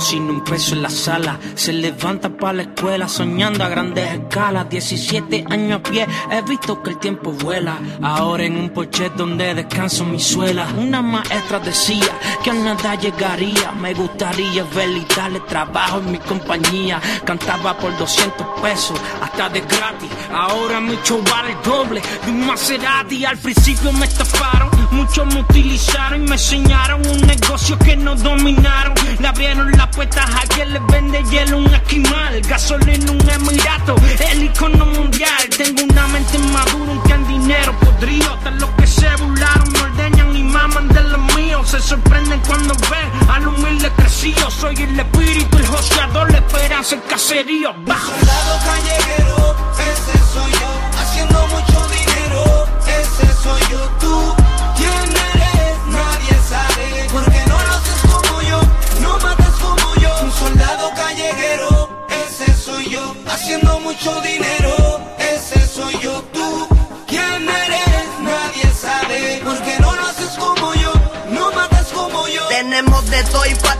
Speaker 28: sin un peso en la sala. Se levanta para la escuela soñando a grandes escalas. 17 años a pie, he visto que el tiempo vuela. Ahora en un porche donde descanso mi suela. Una maestra decía que a nada llegaría. Me gustaría verle y darle trabajo en mi compañía. Cantaba por 200 pesos, hasta de gratis. Ahora mi vale el doble de un Maserati. Al principio me estafaron, muchos me utilizaron y me enseñaron un negocio que no dominaron. Le abrieron las puertas a quien les vende hielo un esquimal, gasolina un emirato, el icono mundial. Tengo una mente madura, un can dinero podrido. Hasta los que se burlaron me ordeñan y maman de los míos. Se sorprenden cuando ven al humilde crecido. Soy el espíritu, el joseador, la esperanza, el caserío. Bajo.
Speaker 24: Soldado callejero, ese soy yo, haciendo mucho dinero, ese soy yo, tú, callejero, ese soy yo, haciendo mucho dinero, ese soy yo, tú, ¿quién eres? Nadie sabe, porque no lo haces como yo, no matas como yo.
Speaker 13: Tenemos de todo y fue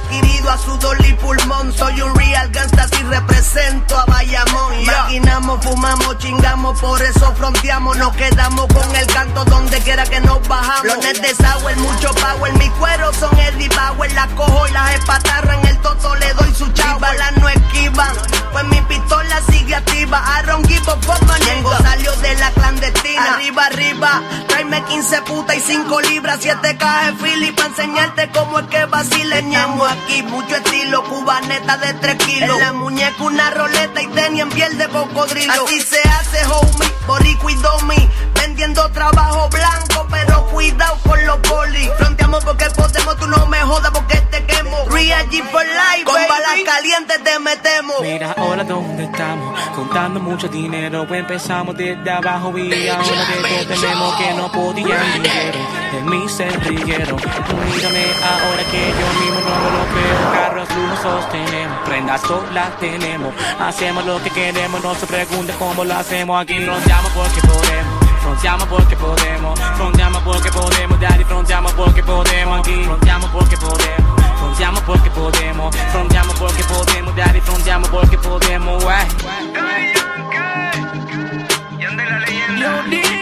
Speaker 13: adquirido a sudor y pulmón. Soy un real gangsta si represento a Bayamón. Maquinamos, fumamos, chingamos, por eso fronteamos. Nos quedamos con el canto donde quiera que nos bajamos. Los net de sour, mucho power. Mi cuero son Eddie Bauer. Las cojo y las espatarran. El toto le doy su chava. Balas no esquivan. Pues mi pistola sigue activa. Aaron Give up on my Tengo salió de la clandestina. Arriba, arriba. Tráeme 15 putas y 5 libras. 7 cajas de Philly para enseñarte cómo es que vacileñamos aquí. Mucho estilo, cubaneta de 3 kilos. En la muñeca una roleta y tenía en piel de cocodrilo. Así se hace, homie. Boricua y domi. Vendiendo trabajo blanco, pero cuidado con los polis. Fronteamos porque podemos, tú no me jodas porque te quemo. Real G for life, con balas calientes te metemos.
Speaker 27: Mira ahora dónde estamos, contando mucho dinero. Empezamos desde abajo y ahora de todo tenemos que no podían dinero. De mí se rieron. Mírame ahora que yo mismo no lo creo carros lujosos tenemos, prendas solas tenemos, hacemos lo que queremos, no se pregunte cómo lo hacemos, aquí fronteamos porque podemos. Fronteamos porque podemos, fronteamos porque podemos, daddy, fronteamos porque podemos, aquí fronteamos porque podemos, fronteamos porque podemos, fronteamos porque podemos, daddy, fronteamos porque podemos, wey. Yo